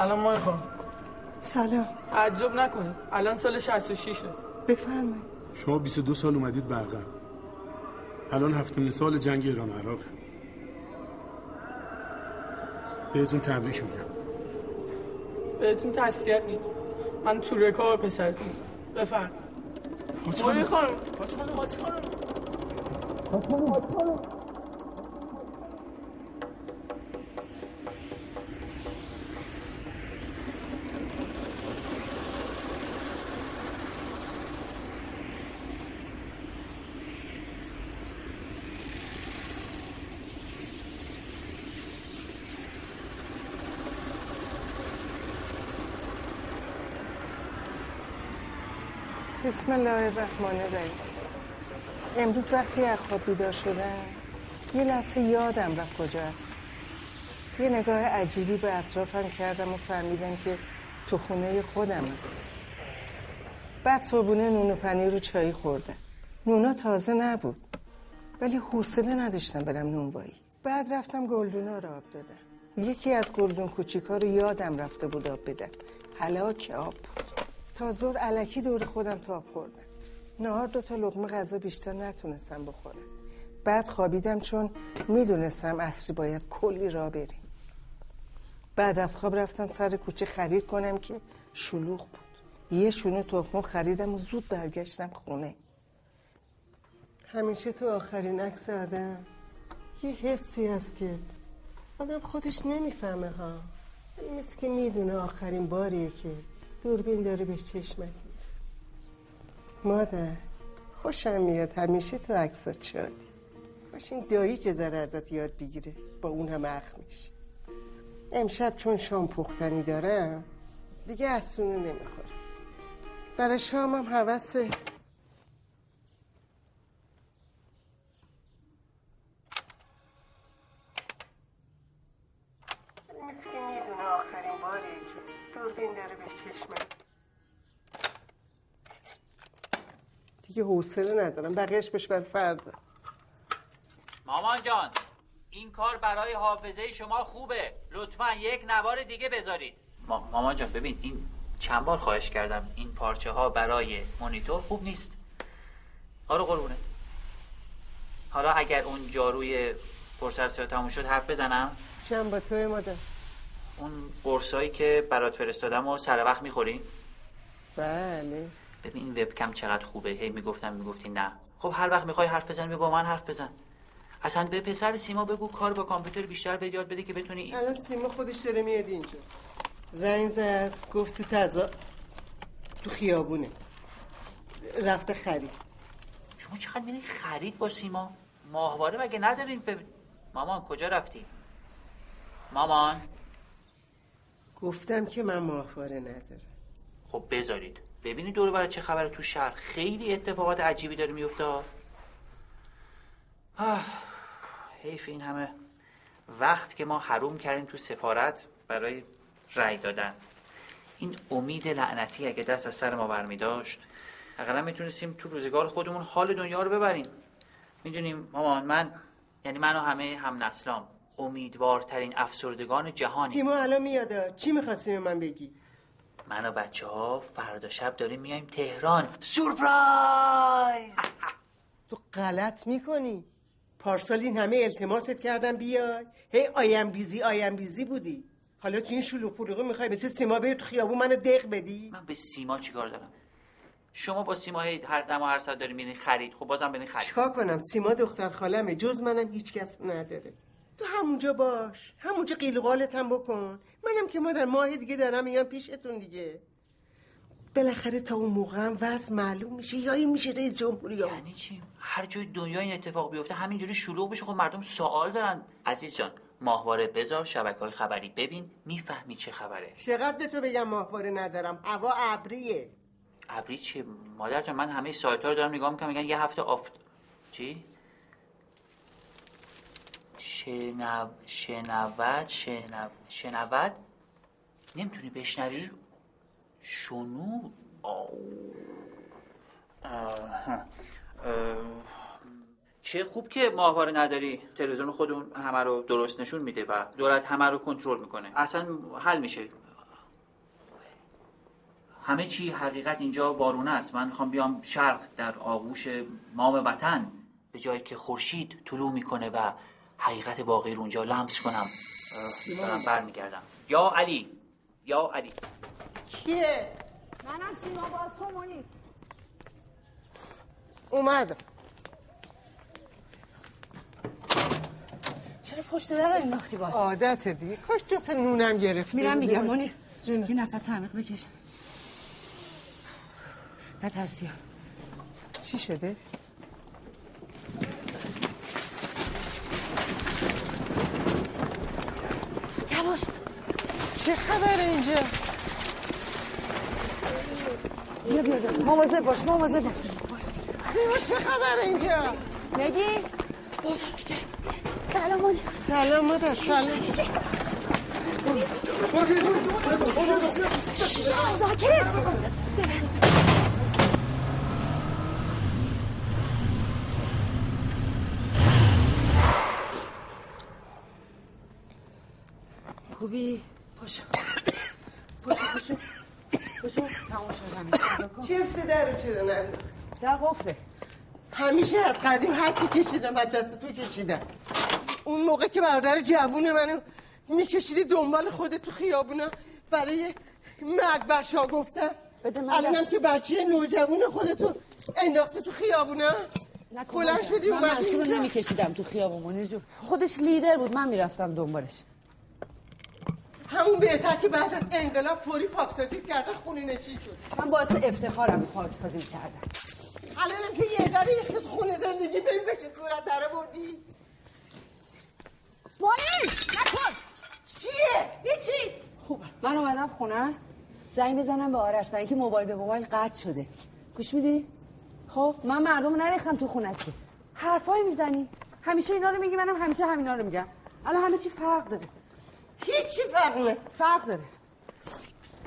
سلام مای خانم سلام. تعجب نکنید. الان سال 66 بفرمایید. شما 22 سال اومدید برقم الان هفتمین سال جنگ ایران عراق. بهتون تبریک میگم. بهتون تسلیت میگم. من تو رکاب پسرتون. بفرم مای خانم حاج خانم حاج خانم بسم الله الرحمن الرحیم. امروز وقتی از خواب بیدار شدم یه لحظه یادم رفت کجا هست یه نگاه عجیبی به اطرافم کردم و فهمیدم که تو خونه خودمم بعد صبحونه نون و پنیر رو چایی خوردم. نونا تازه نبود ولی حوصله نداشتم برم نونوایی بعد رفتم گلدونا رو آب دادم. یکی از گلدون کوچیکا رو یادم رفته بود آب بدم. هلاک آب. بود تا زور علکی دور خودم تاب خوردم نهار دو تا لقمه غذا بیشتر نتونستم بخورم. بعد خوابیدم چون می‌دونستم اصری باید کلی را بریم. بعد از خواب رفتم سر کوچه خرید کنم که شلوغ بود. یه شونه تخمو خریدم و زود برگشتم خونه. همیشه تو آخرین عکس آدم. یه حسی هست که آدم خودش نمی‌فهمه ها. مثل که می‌دونه آخرین باریه که دوربین داره بهش چشمک میزه مادر خوشم میاد همیشه تو عکسات شادی کاش این دایی ذره ازت یاد بگیره با اون هم اخ میشه. امشب چون شام پختنی دارم دیگه از سونو نمی‌خوره برای شامم حوثه مثل که می‌دونه آخرین باریه دوربین داره بهش چشمک دیگه حوصله ندارم. بقیهش بهش بر فردا مامان جان این کار برای حافظه شما خوبه. لطفا یک نوار دیگه بذارید. ما... مامان جان ببین این چند بار خواهش کردم. این پارچه ها برای مونیتور خوب نیست. آره قربونه. حالا اگر اون جاروی پرسر سر تموم شد حرف بزنم. چند با توی مادر. اون قرصایی که برات فرستادم و سر وقت می‌خوری؟ بله. ببین این وبکم چقدر خوبه. هی می‌گفتم می‌گفتی نه. خب هر وقت می‌خوای حرف بزنی با من حرف بزن. اصلا به پسر سیما بگو کار با کامپیوتر بیشتر به یاد بده که بتونی الان سیما خودش داره میاد اینجا. زنگ زد گفت تو تزا تو خیابونه. رفته خرید. شما چقدر میری خرید با سیما؟ ماهواره مگه ندارین به مامان کجا رفتی؟ مامان. گفتم که من ماهواره ندارم. خب بذارید. ببینید دور چه خبره تو شهر. خیلی اتفاقات عجیبی داره میفته. آه حیف این همه. وقت که ما حروم کردیم تو سفارت برای رأی دادن. این امید لعنتی اگه دست از سر ما برمی داشت اقلا می‌تونستیم تو روزگار خودمون حال دنیا رو ببریم. می‌دونیم مامان من یعنی من و همه هم نسلام. امیدوارترین افسردگان جهانی. سیما الان میاده چی می‌خواستی به من بگی؟ من و بچه ها فردا شب داریم میایم تهران. سورپرایز! تو غلط می‌کنی. پارسال این همه التماست کردم. بیای هی آیم بیزی آیم بیزی بودی. حالا تو این شلوغ پلوغی می‌خوای مثل سیما بری تو خیابون منو دق بدی؟ من به سیما چیکار دارم؟ شما با سیما هر دم و هر ساعت داری میرین خرید. خب بازم برین خرید. چیکار کنم؟ سیما دختر خالمه. جز منم هیچ کس نداره. تو همونجا باش. همونجا قیل و قالت هم بکن. منم که مادر ماه دیگه دارم میام پیشتون دیگه. بالاخره تا اون موقع هم وضع معلوم میشه. یا این میشه رئیس جمهوری یعنی چی؟ هر جای دنیا این اتفاق بیفته همینجوری شلوغ بشه. خب مردم سوال دارن. عزیز جان ماهواره بذار شبکه های خبری ببین می‌فهمی چه خبره. چقدر به تو بگم ماهواره ندارم؟ هوا ابریه. ابری چیه؟ مادر جان من همه سایت ها رو دارم نگاه می‌کنم میگن یه هفته آفت چی؟ شنو شنود شنو شنود؟ نمی‌تونی بشنوی؟ شنو. چه خوب که ماهواره نداری. تلویزیون خودمون همه رو درست نشون میده و دولت همه رو کنترل می‌کنه. اصلا حل میشه. همه چی حقیقت اینجا بارونه است. من می‌خوام بیام شرق در آغوش مام وطن. به جایی که خورشید طلوع می‌کنه و حقیقت واقعی رو اونجا لمس کنم. دارم برمیگردم. یا علی. یا علی. کیه؟ منم سیما باز کن اومدم چرا پشت در انداختی باز؟ عادت دیگه کاش جس نونم گرفتی. میرم. میگم مونی. جونه. یه نفس عمیق بکش. نترسی ها. چی شده؟ یواش چه خبره اینجا؟ بیا بیا بیا. مواظب باش مواظب باش. چه خبره اینجا؟ نگی؟ سلام مونی سلام مادر سلام. ساکت خوبی؟ پاشو. پاشو پاشو. پاشو. تمام شد چفت در رو چرا ننداخت در قفله همیشه از قدیم هر چی کشیدم از دست تو کشیدم. اون موقع که برادر جوون منو میکشیدی دنبال خودت تو خیابونا برای مرد برشا گفتم بده من الانم دست. که بچه نوجوان خودتو انداخته تو خیابونا. بلند شدی من اومدی اینجا. نمیکشیدم تو خیابون منیر خودش لیدر بود من می‌رفتم دنبالش. همون بهتر که بعد از انقلاب فوری پاکسازی کرده خونی نشین شد؟ من باعث افتخارم پارک سازی کردم الانم که یه داره یک خونه زندگی ببین به چه صورت داره بردی منیر نکن! چیه؟ هیچی خوب من اومدم خونه. زنگ بزنم به آرش برای اینکه موبایل به موبایل قطع شده. گوش میدی؟ خب من مردم نریختم تو خونت. که حرفایی می‌زنی؟ همیشه اینا رو میگی منم همیشه همینا رو میگم. الان همه چی فرق داره. هیچی فرق نمی‌کنه فرق داره.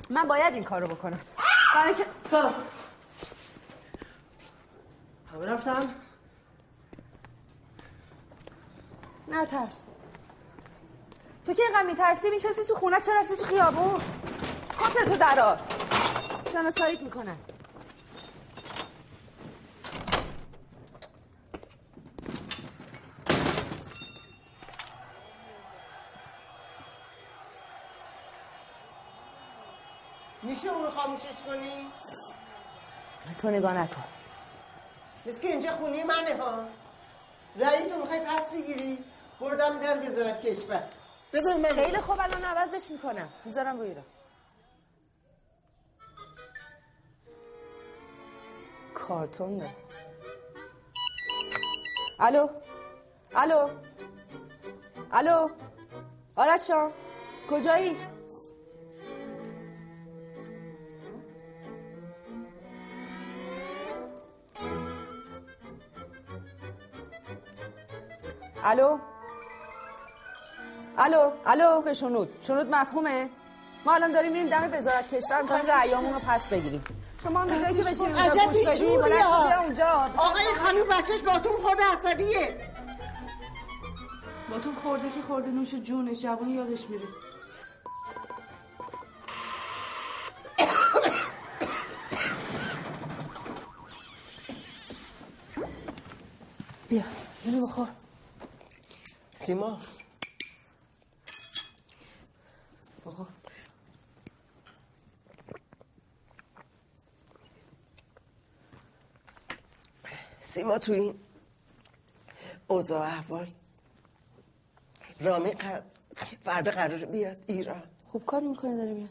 من باید این کارو بکنم. برای که سلام همه رفتن؟ نه ترس. تو که اینقدر میترسی میشستی تو خونه چرا رفتی تو خیابون؟ کتتو درار شناساییت می‌کنن. میشه اونو خاموشش کنی؟ تو نگاه نکن. مثل که اینجا خونی منه ها. رأی تو می‌خوای پس بگیری؟ بردم در بذارم کشور. بذار من خیلی خوب الان عوضش می‌کنم. می‌ذارم روی رو. کارتون داره الو؟ الو؟ الو؟ آرش جان کجایی؟ الو؟ الو الو به شنود. شنود مفهومه؟ ما الان داریم میریم دم وزارت کشور می‌خوایم رأیامون رو پس بگیریم. شما هم جایی که بشین اونجا عجب بیشوری ها. بیا اونجا. آقا این خانوم بچهش باتون خورده عصبیه. با تو خورده که خورده نوش جونش جوونی یادش میره. بیا اینو بخور. سیما. بخور سیما تو این اوضاع احوال. رامی قر... فردا قرار بیاد ایران. خوب کار می‌کنه داره میاد.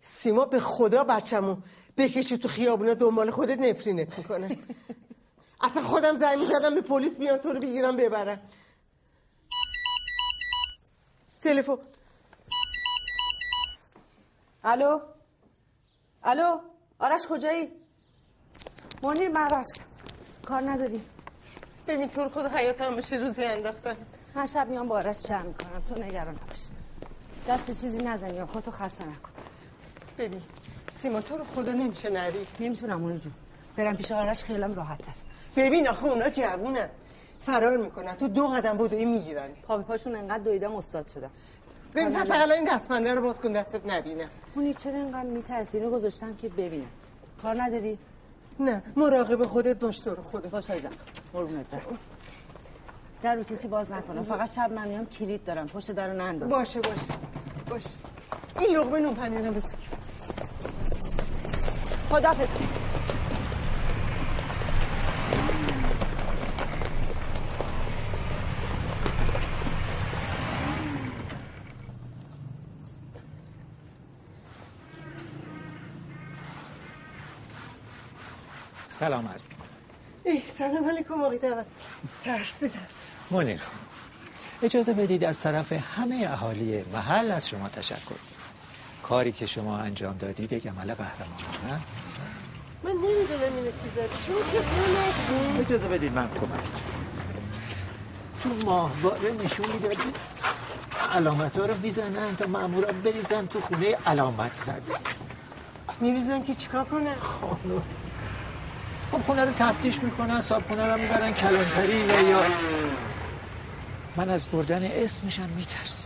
سیما به خدا بچه‌مو بکشی تو خیابونا دنبال خودت نفرینت می‌کنه. اصلا خودم زنگ می‌زدم به پلیس بیان تو رو بگیرم ببرن تلفن. الو؟ الو؟ آرش کجایی؟ منیر من رفتم کار نداری. ببین تو رو خود حیاتم بشه روزی انداختن. من شب میام با آرش جمع می‌کنم. تو نگران نباش. دست به چیزی نزنی یا خودتو خسته نکن. ببین سیما تو رو خدا نمیشه نری. نمی‌تونم اونو جون برم پیش آرش خیلم راحت تر ببین آخه اونا جوونن. فرار می‌کنن. تو دو قدم بدوی می‌گیرن. پا به پاشون انقدر دویدم استاد شدم. ببین پس حالا این دستمنده رو باز کن دستت نبینه. اونی چرا اینقدر میترسی؟ اینو گذاشتم که ببینم کار نداری؟ نه مراقب خودت باش تو رو خودت. باش ازم قربونت برم. در رو کسی باز نکنم فقط شب من میام کلید دارم. پشت در رو ننداز. باشه باشه. باشه. این لغمه نون پنیرم بسید خدافظ. سلام عرض ای سلام علیکم آقای توسل ترسیدم. منیر خانم اجازه بدید از طرف همه اهالی محل از شما تشکر. کاری که شما انجام دادید یک عمل قهرمانانه است. من نمی‌دونم اینو کی زده. شما کسی اجازه بدید من کمک تو ماهواره نشون می‌دادید علامت ها رو می‌زنن تا مامورا بریزن تو خونه علامت زده. میریزن که چیکار کنن؟ خانم. خب خونه رو تفتیش می‌کنن صاحب خونه رو می‌برن کلانتری و یا من از بردن اسمشم میترسم.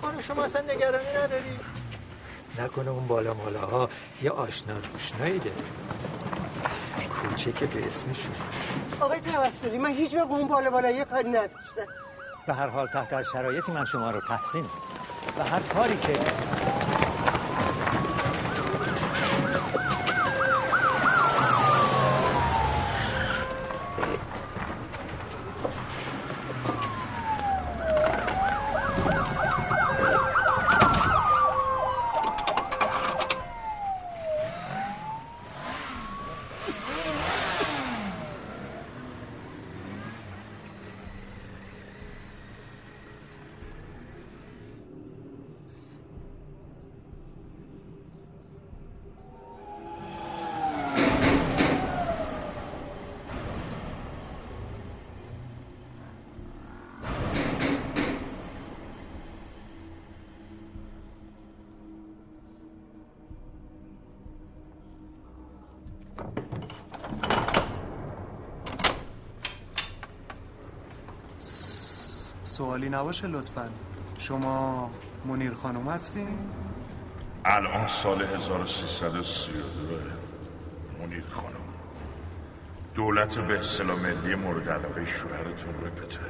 خانم شما اصلا نگرانی نداری؟ نکنه اون بالا مالاها یه آشنا روشنایی داره کوچه که به اسمشون. آقای توسلی من هیچ وقت اون بالا بالا یه کاری نداشتم. به هر حال تحت هر شرایطی من شما رو تحسین می‌کنم. و هر کاری که سوالی نباشه لطفا. شما منیر خانم هستین؟ الان سال 1332 منیر خانم. دولت به اصطلاح ملی مورد علاقه شوهرتون رپته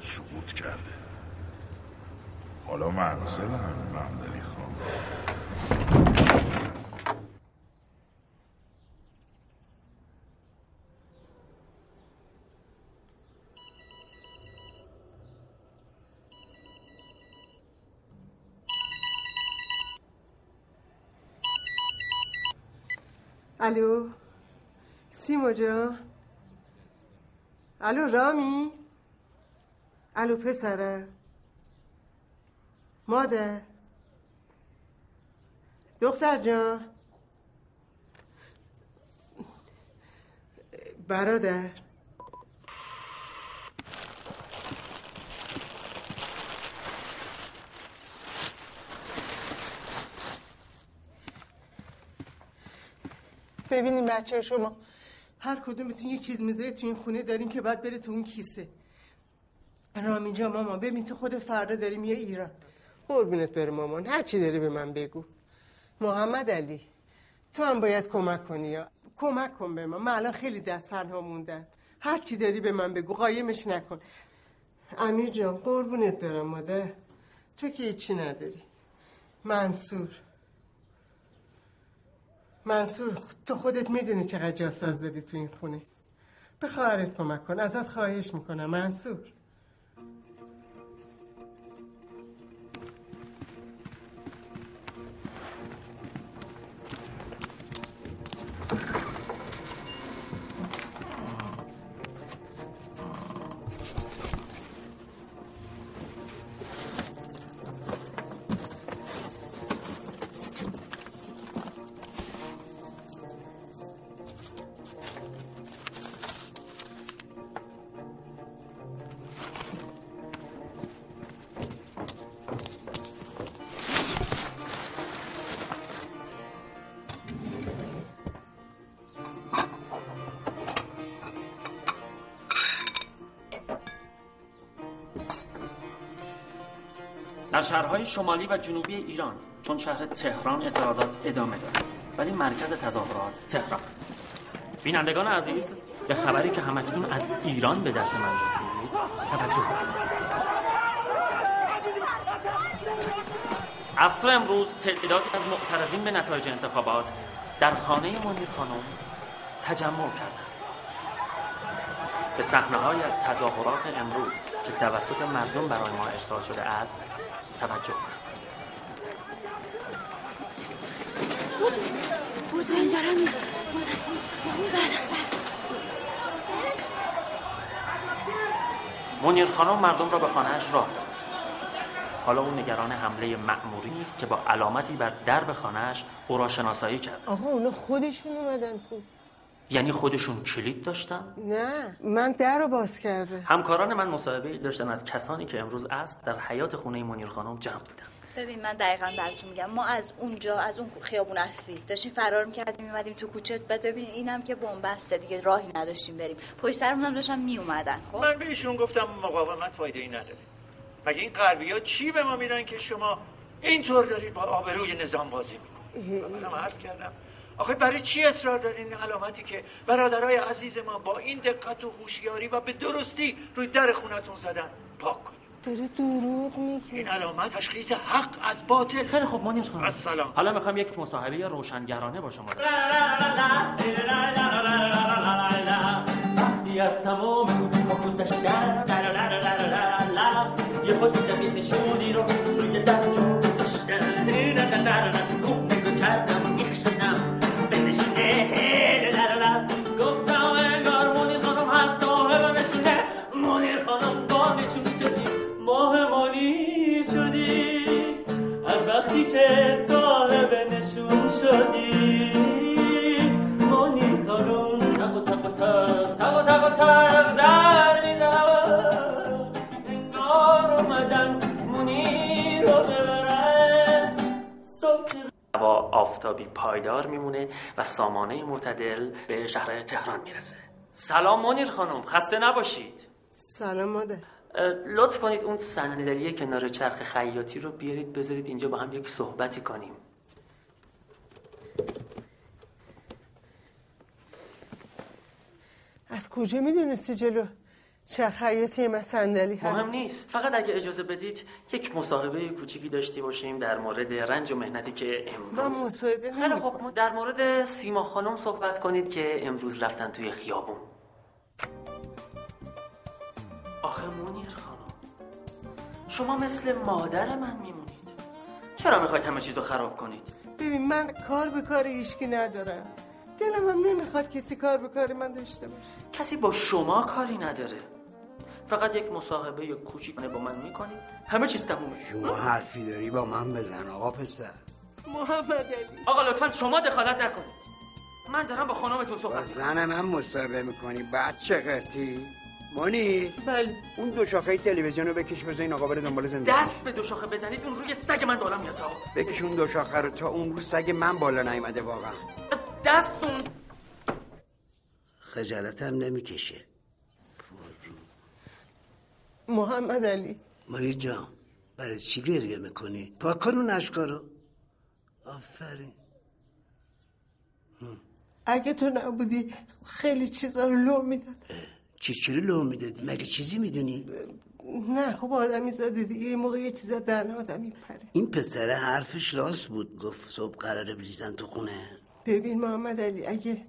سقوط کرده. حالا منزلم ممدلی خانم. الو سیما جان الو رامی الو پسره مادر دختر جان برادر ببینیم بچه شما. هر کدومتون یه چیز میزه تو این خونه دارین که بعد بره تو اون کیسه. رامین جان مامان ببین تو خودت فردا داری میای ایران. قربونت بره مامان. هر چی داری به من بگو. محمد علی تو هم باید کمک کنی یا؟ کمک کن به من من الان خیلی دست تنها موندم. هر چی داری به من بگو. قایمش نکن. امیر جان قربونت برم مادر. تو که هیچی نداری. منصور. منصور تو خودت می‌دونی چقدر جاساز داری تو این خونه. به خواهرت کمک کن ازت خواهش می‌کنم منصور. شهرهای شمالی و جنوبی ایران چون شهر تهران اعتراضات ادامه دارد. ولی مرکز تظاهرات تهران. بینندگان عزیز به خبری که همکنون از ایران به دست من رسید توجه کنید. عصر امروز تعدادی از معترضین به نتایج انتخابات در خانه منیر خانم تجمع کردند. به صحنه از تظاهرات امروز که توسط مردم برای ما ارسال شده است توجه بودو این دارم سلام سلام منیر خانم مردم را به خانهش راه داد. حالا اون نگران حمله مأموری نیست که با علامتی بر درب خانهش او را شناسایی کرد. آقا اونا خودشون اومدن تو. یعنی خودشون کلید داشتن؟ نه من در رو باز کرده همکاران من مصاحبه داشتن از کسانی که امروز است در حیات خونه منیر خانم جمع بودن. ببین من دقیقا براتون میگم. ما از اونجا از اون خیابون اصلی داشتیم فرار می‌کردیم میمدیم تو کوچه بعد ببین اینم که بنبسته دیگه راهی نداشتیم بریم. پشت سرمون هم داشتن میومدن خب؟ من بهشون گفتم مقاومت فایده ای نداره. مگه این غربی ها چی به ما میرن که شما اینطور دارید با آبروی نظام بازی می‌کنید؟ منم عرض کردم. آخه برای چی اصرار دارین این علامتی که برادرای عزیز ما با این دقت و هوشیاری و به درستی روی در خونتون زدن؟ پاک کنید داره دروغ میگه. این علامت تشخیص حق از باطل خیلی خوب منیر خانم. السلام. حالا می‌خوام یک مصاحبه روشنگرانه با شما داشته وقتی از تمام کوچه گذشتن یه خود زمین نشونی رو روی در جو گذاشتن. هوا آفتابی پایدار میمونه و سامانه معتدل به شهر تهران می‌رسه. سلام منیر خانم خسته نباشید. سلام مادر. لطف کنید اون صندلی کنار چرخ خیاطی رو بیارید بذارید اینجا با هم یک صحبتی کنیم. از کجا می‌دونستی جلو؟ چه من صندلی هست. مهم نیست. فقط اگه اجازه بدید یک مصاحبه کوچیکی داشته باشیم در مورد رنج و مهنتی که امروز مصاحبه خیلی. خب در مورد سیما خانم صحبت کنید که امروز رفتن توی خیابون. آخه منیر خانم شما مثل مادر من میمونید. چرا می‌خواید همه چیزو خراب کنید؟ ببین من کار به کار هیچکی ندارم. دلم هم نمی‌خواد کسی کار به کار من داشته باشه. کسی با شما کاری نداره. فقط یک مصاحبه یا کوچیک با من می‌کنید همه چیز تمومه. شما حرفی داری با من بزن آقا پسر. محمد علی. آقا لطفا شما دخالت نکنید. من دارم با خانمتون با صحبت زن من مصاحبه می‌کنی بعد چه قرتی مونی؟ بله. اون دو شاخه تلویزیون رو بکش این آقا بره دنبال زندگی. دست به دو شاخه بزنید اون روی سگ من بالا میاد تا بکش اون دو شاخه رو تا اون رو سگ من بالا نیومده واقعا. دست اون خجالتم نمی‌کشه. محمد علی. مانی جان برای چی گریه می‌کنی؟ پاک کن اون اشکا رو آفرین اگه تو نبودی خیلی چیزا رو لو می‌داد. چی چی رو لو می‌دادی؟ مگه چیزی می‌دونی؟ نه خب آدمی زاده دیگه. یه موقع یه چیز از دهن آدم میپره. این پسره حرفش راست بود. گفت صبح قراره بریزن تو خونه. ببین محمد علی اگه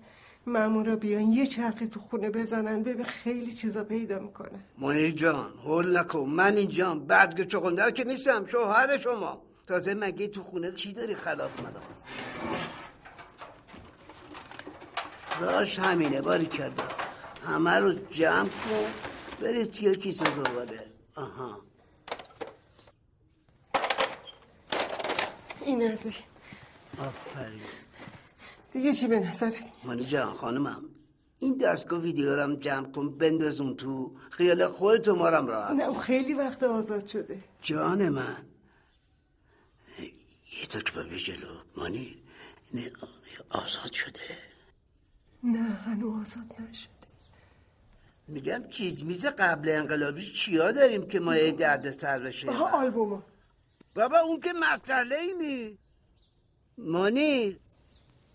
مامورا بیان یه چرخی تو خونه بزنن ببین خیلی چیزا پیدا می‌کنن منیر جان هول نکن. من اینجام بعد چقندر که نیستم شوهر شما. تازه مگه تو خونه چی داری خلاف منو؟ راش همینه باری کرده. همه رو جمع کن. برید توی کیسه زباله آها. این از این. آفرین. دیگه چی به نظرت؟ مانی جان خانمم این دستگاه ویدیو رو هم جمع کن بندازون تو. خیال خودت و مارم راحت نه اون خیلی وقت آزاد شده. جان من. یه تک به جلو. مانی نه آزاد شده. نه هنو آزاد نشده. میگم چیز میز قبل انقلابی چیا داریم که ما یه درد سر بشه آها آلبوما بابا اون که مسئله اینی منیر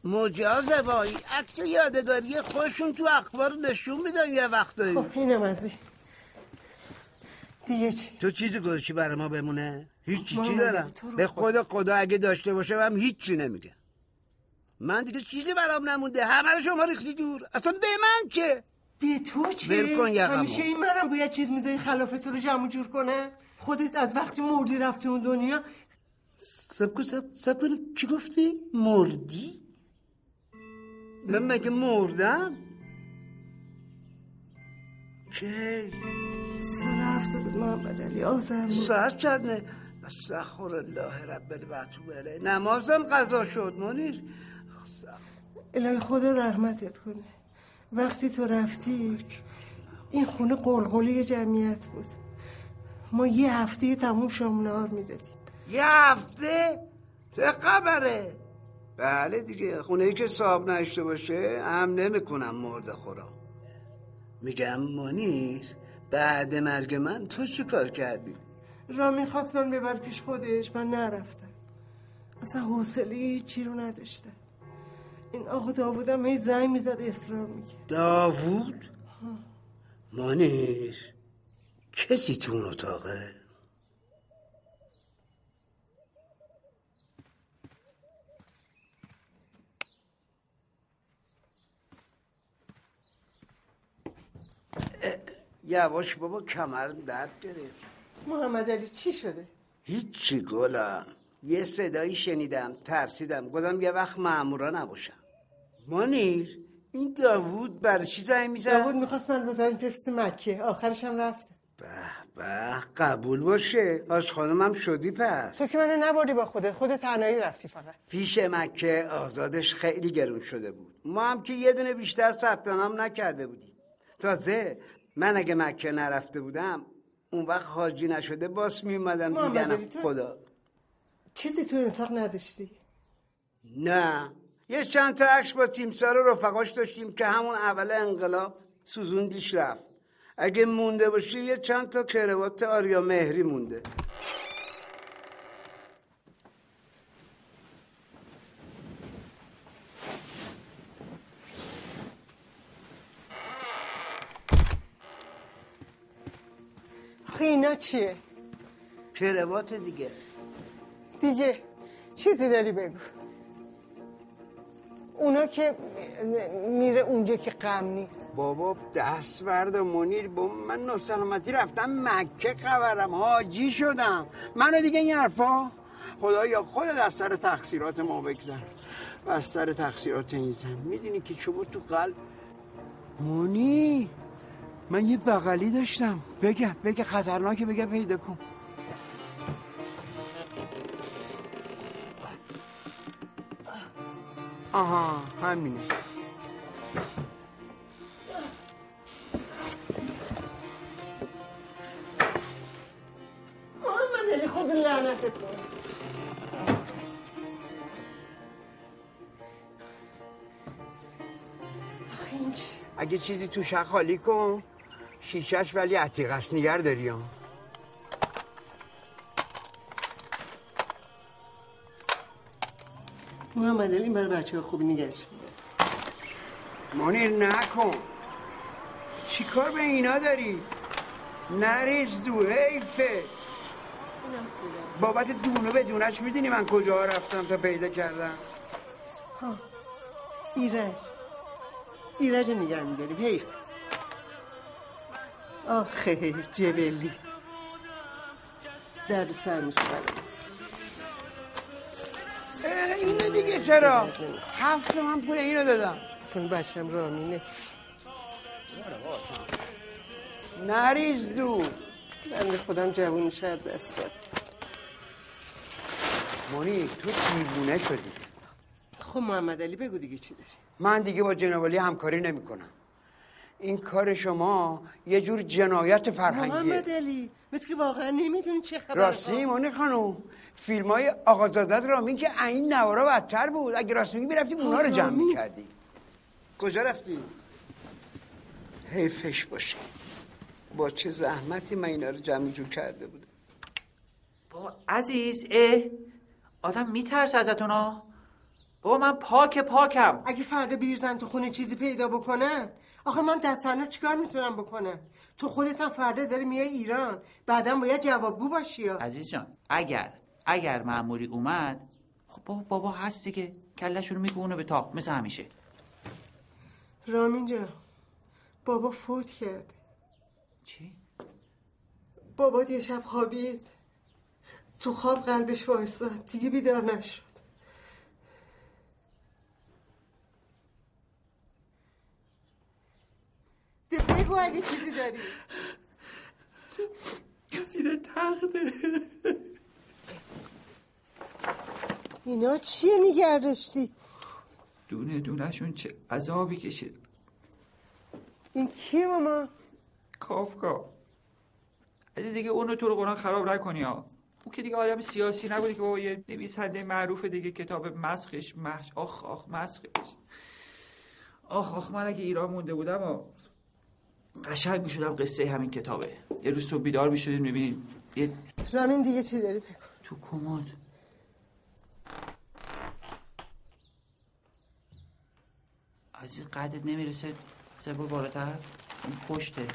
مجاز وای. عکس یادگاری خودشون تو اخبار نشون میدن یه وقتایی. خب اینم از این. دیگه چی؟ تو چیزی گذاشتی برای ما بمونه؟ هیچی چی دارم؟ به خدا. خدا اگه داشته باشه هم هیچی نمیگه. من دیگه چیزی برام نمونده. همه رو شما ریختی دور. اصلا به من چه؟ به تو چه. همیشه این منم باید چیز می‌ذاری خلاف تو رو جمع جور کنه. خودت از وقتی مردی رفتی اون دنیا. سب کن سب, سب چی گفتی؟ مردی؟ من مگه مردم؟ کی؟ سال هفتاد محمد علی آزم ساعت چنده؟ استغفر الله رب المعتوب علیه نمازم قضا شد منیر الهی خدا رحمتت کنه وقتی تو رفتی این خونه قلقلی جمعیت بود ما یه هفته تموم شام نهار می‌دادیم یه هفته؟ چه خبره؟ بله دیگه خونه ای که صاحب نشته باشه هم نمی‌کنم مرد خورا میگم منیر بعد مرگ من تو چی کار کردی؟ را می‌خواست من ببر پیش خودش من نرفتم اصلا حوصله چی رو نداشتم این آقا داوودم هی زنگ می‌زد اصرار می‌کرد داوود؟ منیر کسی تو اون اتاقه؟ اه، یواش بابا کمرم درد گرفت. محمد علی چی شده؟ هیچی گلم. یه صدایی شنیدم ترسیدم. گفتم یه وقت مامورا نباشم. منیر این داوود برای چی زنگ می‌زد؟ داوود می‌خواست من بزنم پرس مکه. آخرش هم رفتم به قبول باشه. آش خانمم شدی پس. تو که منو نبردی با خودت. خودت تنهایی رفتی فقط. فیش مکه آزادش خیلی گرون شده بود. ما هم که یه دونه بیشتر ثبت نام نکرده بودیم. تازه من اگه مکه نرفته بودم اون وقت حاجی نشده باس میومدم دیدنم. تو- خدا. چیزی تو اتاق نداشتی؟ نه. یه چند تا عکس با تیمسار و رفقاش داشتیم که همون اول انقلاب سوزوندیش رفت. اگه مونده باشه یه چند تا کروات آریا مهری مونده. آخه اینا چیه؟ کروات دیگه؟ دیگه چیزی داری بگو. اونا که میره اونجا که غم نیست. بابا دستورد و منیر. با من ناسلامتی رفتم مکه خبرم حاجی شدم. من دیگه این حرفا؟ خدایا خودت از سر تقصیرات ما بگذر. و از سر تقصیرات این زن. می‌دونی که چوبو تو قلب؟ مونی من یه بغلی داشتم. بگه بگه خطرناکه بگه پیدا کن. آها همینه. محمد علی خود لعنتت؟ اگه چیزی تو شق خالی کن. شیشش ولی عتیق است نگر داری ها محمد علی این برای بچه خوبی نگرش منیر نکن. چی کار به اینا داری؟ نریز دو حیفه. بابت دونه به دونش می‌دونی من کجا رفتم تا پیدا کردم؟ ها ایرج. ایرج نگه میداریم حیف. آخه جبلی. درد سر میشه اینو دیگه چرا؟ هفت من پول اینو دادم. اون بچم رامینه نریز دو. بنده خودم جوون شد دست داد. منیر تو دیوونه شدی. خب محمد علی بگو دیگه چی داری. من دیگه با جنابالی همکاری نمی کنم این کار شما یه جور جنایت فرهنگیه. محمد علی مثل که واقعا نمی‌دونی چه خبره. راستی مانی خانم فیلم های آقازادت رامین که این نوارا بدتر بود. اگه راست میگی می‌رفتیم اونا رو جمع؟ می‌کردی کجا رفتی؟ حیفش باشه. با چه زحمتی من اینا رو جمع جور کرده بودم؟ بابا عزیز اه آدم میترس ازتون ها بابا من پاک پاکم. اگه فردا بیرزن تو خونه چیزی پیدا بکنن آخه من دستنه چیکار می‌تونم بکنم؟ تو خودت هم فردا داری میای ایران. بعدا باید جوابگو باشی یا عزیز جان اگر اگر مأموری اومد خب بابا بابا هستی که کلشون رو میگونه به تاق مثل همیشه. رامین جان بابا فوت کرد. چی؟ بابا یه شب خوابید. تو خواب قلبش وایستاد دیگه بیدار نشد بگو اگه چیزی داری. زیر تخته. اینا چیه نگردشتی دونه دونهشون چه عذابی کشید این کیه ماما؟ کافکا. عزیز دیگه اونو تو رو قرآن خراب نکنی ها. او که دیگه آدم سیاسی نبودی که بابا یه نویسنده معروف دیگه کتاب مسخش محش آخ آخ مسخش. آخ آخ من اگه ایران مونده بودم آ قشنگ می‌شدم قصه همین کتابه. یه روز تو بیدار می‌شدیم می‌بینید یه رامین دیگه چی داری بگو؟ تو کمد. عزیز قدت نمی‌رسه سه بالاتر؟ اون پشته.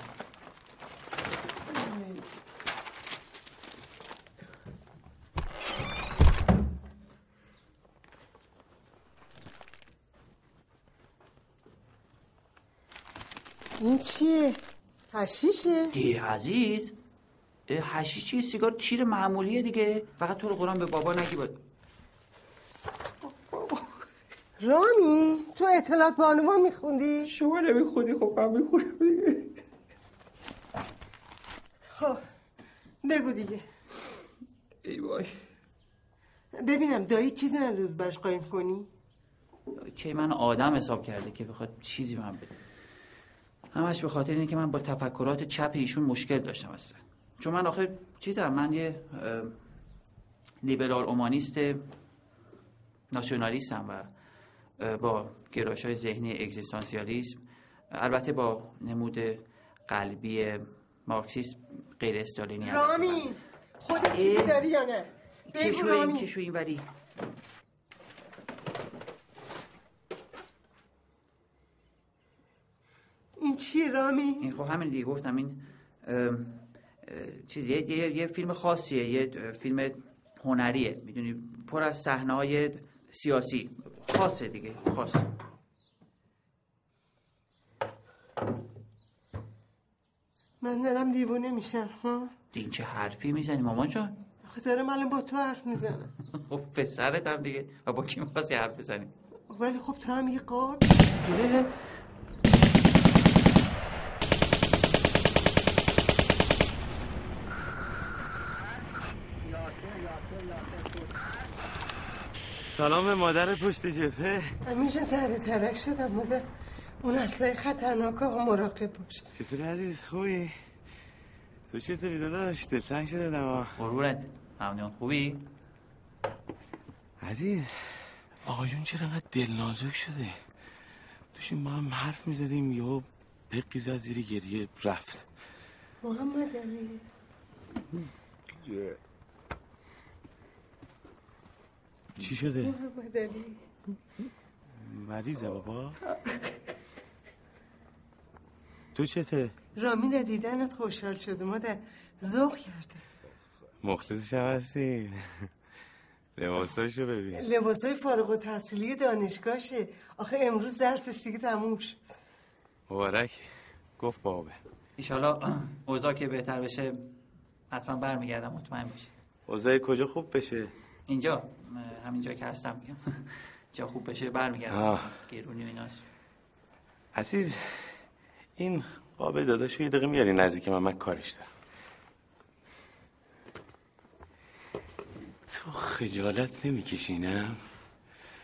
این چیه؟ هشیشه دی عزیز اه، حشیش چیه؟ سیگار تیر معمولیه دیگه. فقط تو رو قرآن به بابا نگی باید. رامی تو اطلاعات بانوان میخوندی؟ شما نمی‌خونی خب من می‌خونم دیگه. خب بگو دیگه. ای وای. ببینم دایی چیزی نداد برش قایم کنی؟ که من آدم حساب کرده که بخواد چیزی من بده. همش به خاطر اینه که من با تفکرات چپ ایشون مشکل داشتم اصلا چون من آخه چیزم من یه لیبرال اومانیست ناسیونالیستم و با گرایش های ذهنی اگزیستانسیالیسم البته با نمود قلبی مارکسیسم غیر استالینی. رامی خودت چیزی. داری یا نه کشو این کشو این وری این چیه رامی؟ این خب همین دیگه گفتم این ام، اه، چیز یه, یه, فیلم خاصیه یه فیلم هنریه می‌دونی؟ پر از صحنه‌های سیاسی. خاصه دیگه خاص. من دارم دیوونه میشم ها؟ این چه حرفی می‌زنی مامان جان؟ آخه دارم الان با تو حرف می‌زنم. خب پسرت هم دیگه و با کی می‌خواستی حرف بزنی؟ ولی خب تو هم یه قاب. سلام مادر پشت جبهه. همیشه سر ترک شدم مادر. اون اصلا خطرناک آقا مراقب باش. چطوری عزیز؟ خوبی؟ تو چطوری داداش؟ دلتنگ شده آه. قربونت. ممنون خوبی؟ عزیز. آقا جون چرا انقدر دل نازک شده داشتیم با هم حرف می‌زدیم یا پقی زد زیر گریه رفت. محمد علی چی شده؟ محمد علی مریضه بابا. تو چته؟ رامین دیدنت خوشحال شده. مادر ذوق کرده. مخلصش هم هستی. لباساشو ببین. لباسای فارغ و تحصیلی دانشگاهشه. آخه امروز درسش دیگه تموم شد. مبارک. گفت بابه. ایشالا اوضاع که بهتر بشه حتما برمیگردم. مطمئن باشید. اوضاع کجا خوب بشه؟ اینجا همینجا که هستم. میگم جا خوب بشه برمیگردم. گرونی و ایناست. عزیز این قاب داداشو یه دقیقه میاری نزدیک من من کارش دارم. تو خجالت نمیکشینم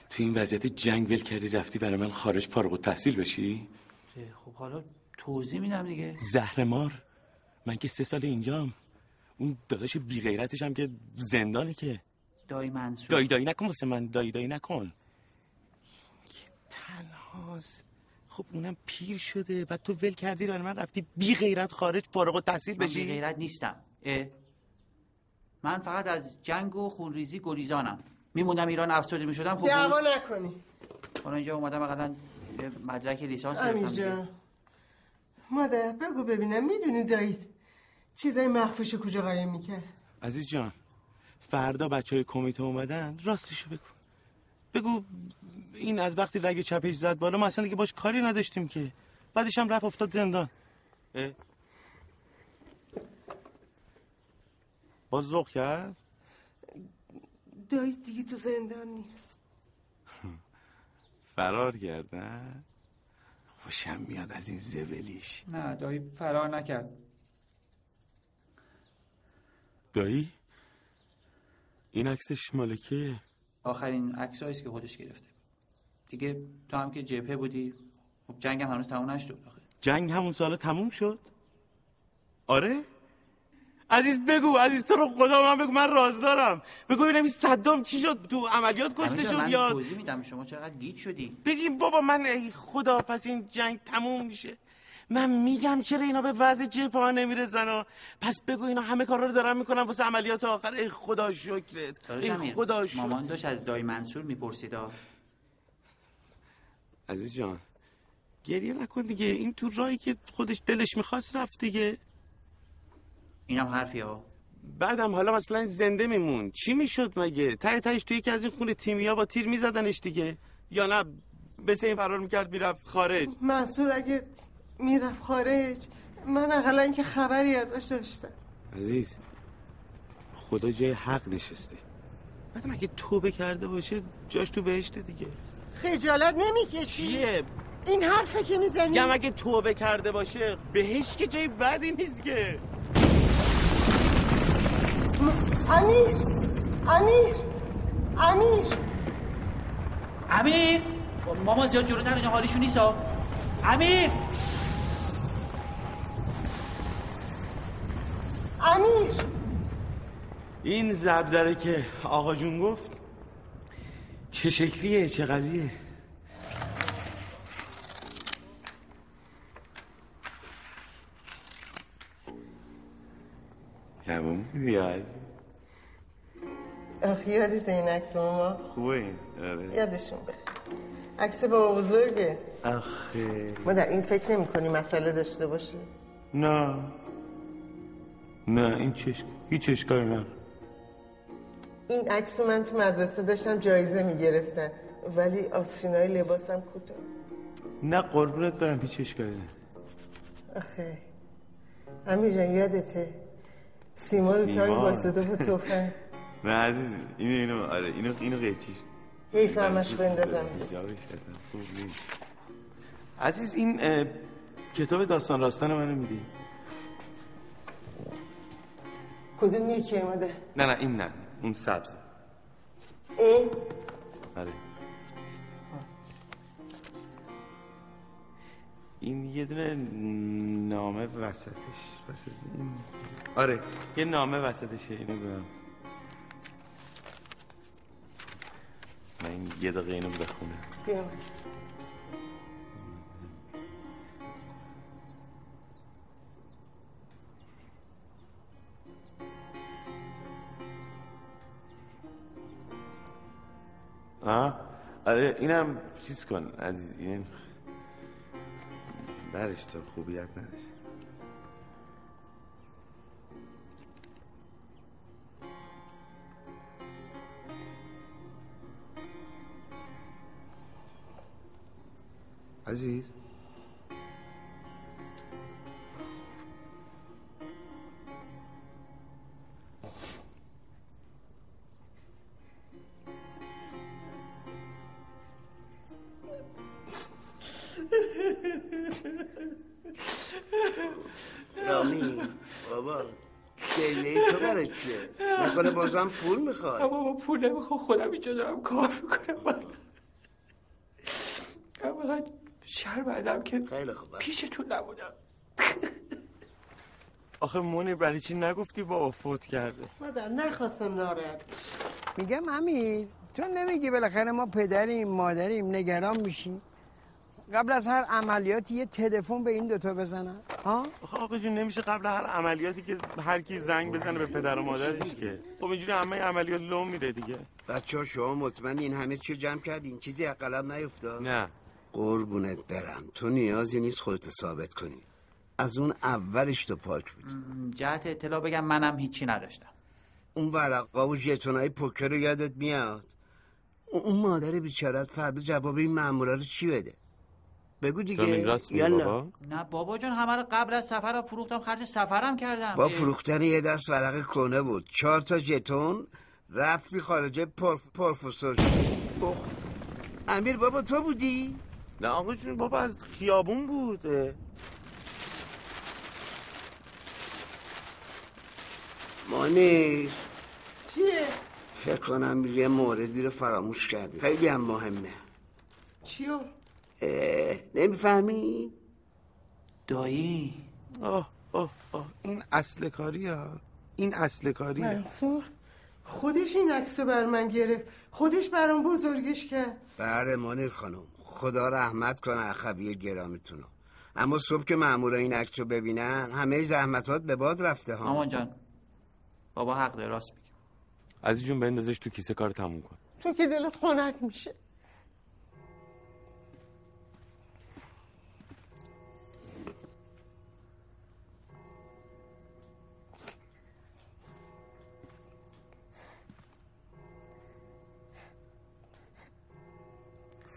تو این وضعیت جنگ ول کردی رفتی برای من خارج فارغ التحصیل بشی؟ خب حالا توضیح میدم دیگه. زهرمار؟ من که سه سال اینجام. اون داداش بی غیرتش هم که زندانه که. دایی منصور. دایی دایی نکن واسه من دایی دایی نکن. تنهاست. خب اونم پیر شده. بعد تو ول کردی برای من رفتی بی غیرت خارج فارغ التحصیل من بشی؟ بی غیرت نیستم. اه. من فقط از جنگ و خونریزی گریزانم. میموندم ایران افسرده می‌شدم خب دعوا نکنی. حالا اینجا اومدم اقلا یه مدرک لیسانس گرفتم مادر بگو ببینم می‌دونی دایید چیزای مخفوشو کجا قایم می‌کرد؟ عزیز جان. فردا بچه های کمیته اومدن راستشو بگو. بگو این از وقتی رگ چپش زد بالا ما اصلا دیگه باش کاری نداشتیم که. بعدش هم رفت افتاد زندان. اه؟ باز ذوق کرد؟ دایید دیگه تو زندان نیست. فرار کردن؟ خوشم میاد از این زبلیش. نه دایی فرار نکرد. دایی؟ این عکسش مال کیه آخرین عکسایی که خودش گرفته. دیگه تو هم که جبهه بودی خب جنگ هم هنوز تموم نشده بود آخه. جنگ همون سالا تموم شد؟ آره؟ عزیز بگو عزیز تو رو خدا من بگو من راز دارم. بگو ببینم این صدام چی شد؟ تو عملیات کشته شد من یا توضیح میدم شما چقدر گیج شدی. بگیم بابا من ای خدا پس این جنگ تموم میشه. من میگم چرا اینا به وضع جبهه ها نمی‌رسن و پس بگو اینا همه کارا رو دارن می‌کنن واسه عملیات آخر. ای خدا شکرت. ای خدا شکرت. مامان داشت از دایی منصور می‌پرسید عزیز جان گریه نکن دیگه. این تو راهی که خودش دلش می‌خواست رفت دیگه. اینم حرفی ها. بعدم حالا مثلا زنده میمون. چی می‌شد مگه؟ ته تهش توی یکی از این خونه تیمیا با تیر میزدنش دیگه. یا نه مثل این فرار می‌کرد می‌رفت خارج. منصور اگه می‌رفت خارج. من اقلا اینکه خبری ازش داشتم. عزیز خدا جای حق نشسته. بعدم اگه توبه کرده باشه جاش تو بهشته دیگه. خجالت نمی‌کشی؟ چیه؟ این حرفه که می‌زنی؟ میگم اگه توبه کرده باشه بهش که جای بدی نیست که. امیر امیر امیر. امیر؟ مامان زیاد جلو نرو اینا حالیشون نیست امیر! این زبدره که آقا جون گفت چه شکلیه چه قدیه کمون بودی عزیز؟ آخ یادت این عکس ماما؟ خوبه این. آره. یادشون بخیر. عکس بابا بزرگه. آخه. مادر این فکر نمی کنی مسئله داشته باشه؟ نه. نه این چش... هیچ اشکالی نه این عکس من تو مدرسه داشتم جایزه می‌گرفتن ولی آترینای لباسم کوتاه. نه قربونت برم اشکالی نه. آخه. امیر جان یادته. سیما رو. تایی بایستده بود توفن نه عزیز اینو اینو آره اینو اینو قیچیش. حیف همش بندازم. عزیز این اه، کتاب داستان راستان منو میدی؟ کدوم یکیه مادر نه نه این نه. اون سبزه این آره این یه دونه نامه وسطش. وسط این... آره یه نامه وسطشه اینو بگم من یه دقیقه اینو بخونه بیا. آه؟ آره اینم چیز کن عزیز این برش تا خوبیت نداشت. عزیز؟ چیه نکنه بازم پول می‌خواد بابا پول نمی‌خوام. خودم اینجا دارم کار می‌کنم. من من فقط شرمندم که خیلی خوب پیشتون نبودم. آخه مونی برای چی نگفتی با فوت کرده؟ مادر نخواستم ناراحت بشی میگم امیر تو نمیگی بالاخره ما پدریم مادریم نگران میشیم. قبل از هر عملیاتی یه تلفن به این دوتا بزنن. ها؟ آقا جون نمیشه قبل هر عملیاتی که هر کی زنگ بزنه به پدر و مادرش که. خب اینجوری همه عملیات لو میره دیگه. بچه ها شما مطمئن این همه چی جمع کردین؟ چیزی از قلم نیفتاد؟ نه. قربونت برم. تو نیازی نیست خودتو ثابت کنی. از اون اولش تو پاک بود جهت اطلاع بگم منم هیچی نداشتم. اون ورقا و ژتونای پوکر رو یادت میاد؟ اون مادر بیچارت فردا جواب این مامورا رو چی بده؟ بگو دیگه. بابا نه بابا جان همه رو قبل از سفر رو فروختم خرج سفرم کردم با. فروختن یه دست ورق کنه بود چهار تا ژتون رفتی خارج پرف. اوه. امیر بابا تو بودی نه آقا جون بابا از خیابون بود اه. مانیر چیه؟ فکر کنم یه موردی رو فراموش کردی خیلی هم مهمه چیو؟ اه، نمی‌فهمی؟ دایی. آه آه آه این اصل کاری ها این اصل کاریه. منصور خودش این عکس رو بر من گرفت. خودش برام بزرگش کرد. بله مانیر خانم. خدا رحمت کنه اخوی گرامیتونو. اما صبح که مامورا این عکس رو ببینن همه زحمتات به باد رفته ها. مامان جان بابا حق داره راست میگه. عزیز جون بندازش تو کیسه کار تموم کن. تو که دلت خنک میشه.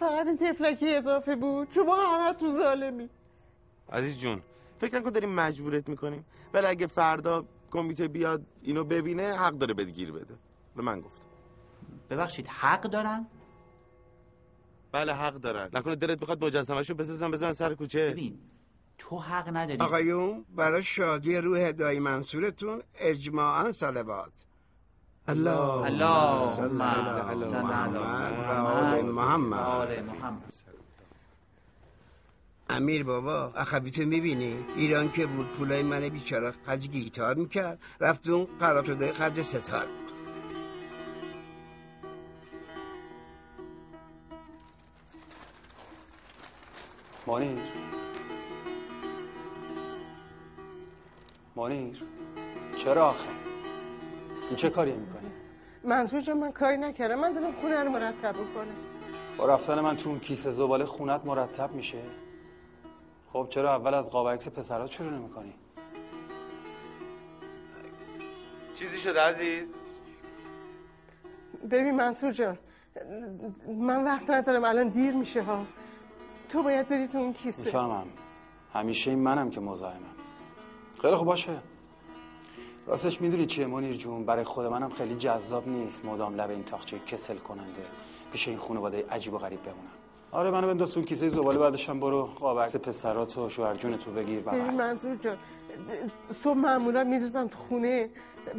فقط این تفلکی اضافه بود. شما همه تو ظالمی. عزیز جون فکر نکن داریم مجبورت می‌کنیم. ولی اگه فردا کمیته بیاد اینو ببینه حق داره بده گیر بده. به من گفت. ببخشید حق دارن؟ بله حق دارن. نکنه دلت بخواد مجسمه‌شو بسازن بزن سر کوچه. ببین تو حق نداری. آقایون برای شادی روح دایی منصورتون اجماعا الله اللهم صل علی محمد محمد. امیر بابا اخویتو می‌بینی؟ ایران که بود پولای من بیچاره خرج گیتار می‌کرد رفت اون قرار شده خرج ستار. مانیر. مانیر. چرا آخه؟ این چه کاری می‌کنی؟ منصور جان من کاری نکردم. من دارم خونه رو مرتب کنم با رفتن من تو اون کیسه زباله خونت مرتب میشه. خب چرا اول از قاب عکس پسرات شروع نمی‌کنی؟ چیزی شده عزیز؟ ببین منصور جان من وقت ندارم. الان دیر میشه ها. تو باید بری تو اون کیسه. می‌فهمم. همیشه این منم که مزاحمم. خیلی خوب باشه. راستش می‌دونی چیه منیر جون؟ برای خود منم خیلی جذاب نیست مدام لب این تاخچه کسل کننده پیش این خانواده عجیب و غریب بمونم. آره منو بنداز تو اون کیسه زباله بعدش هم برو قاب عکس پسرات و شوهر جونتو بگیر ببین بغل منصور جان صبح معمولا میریزن تو خونه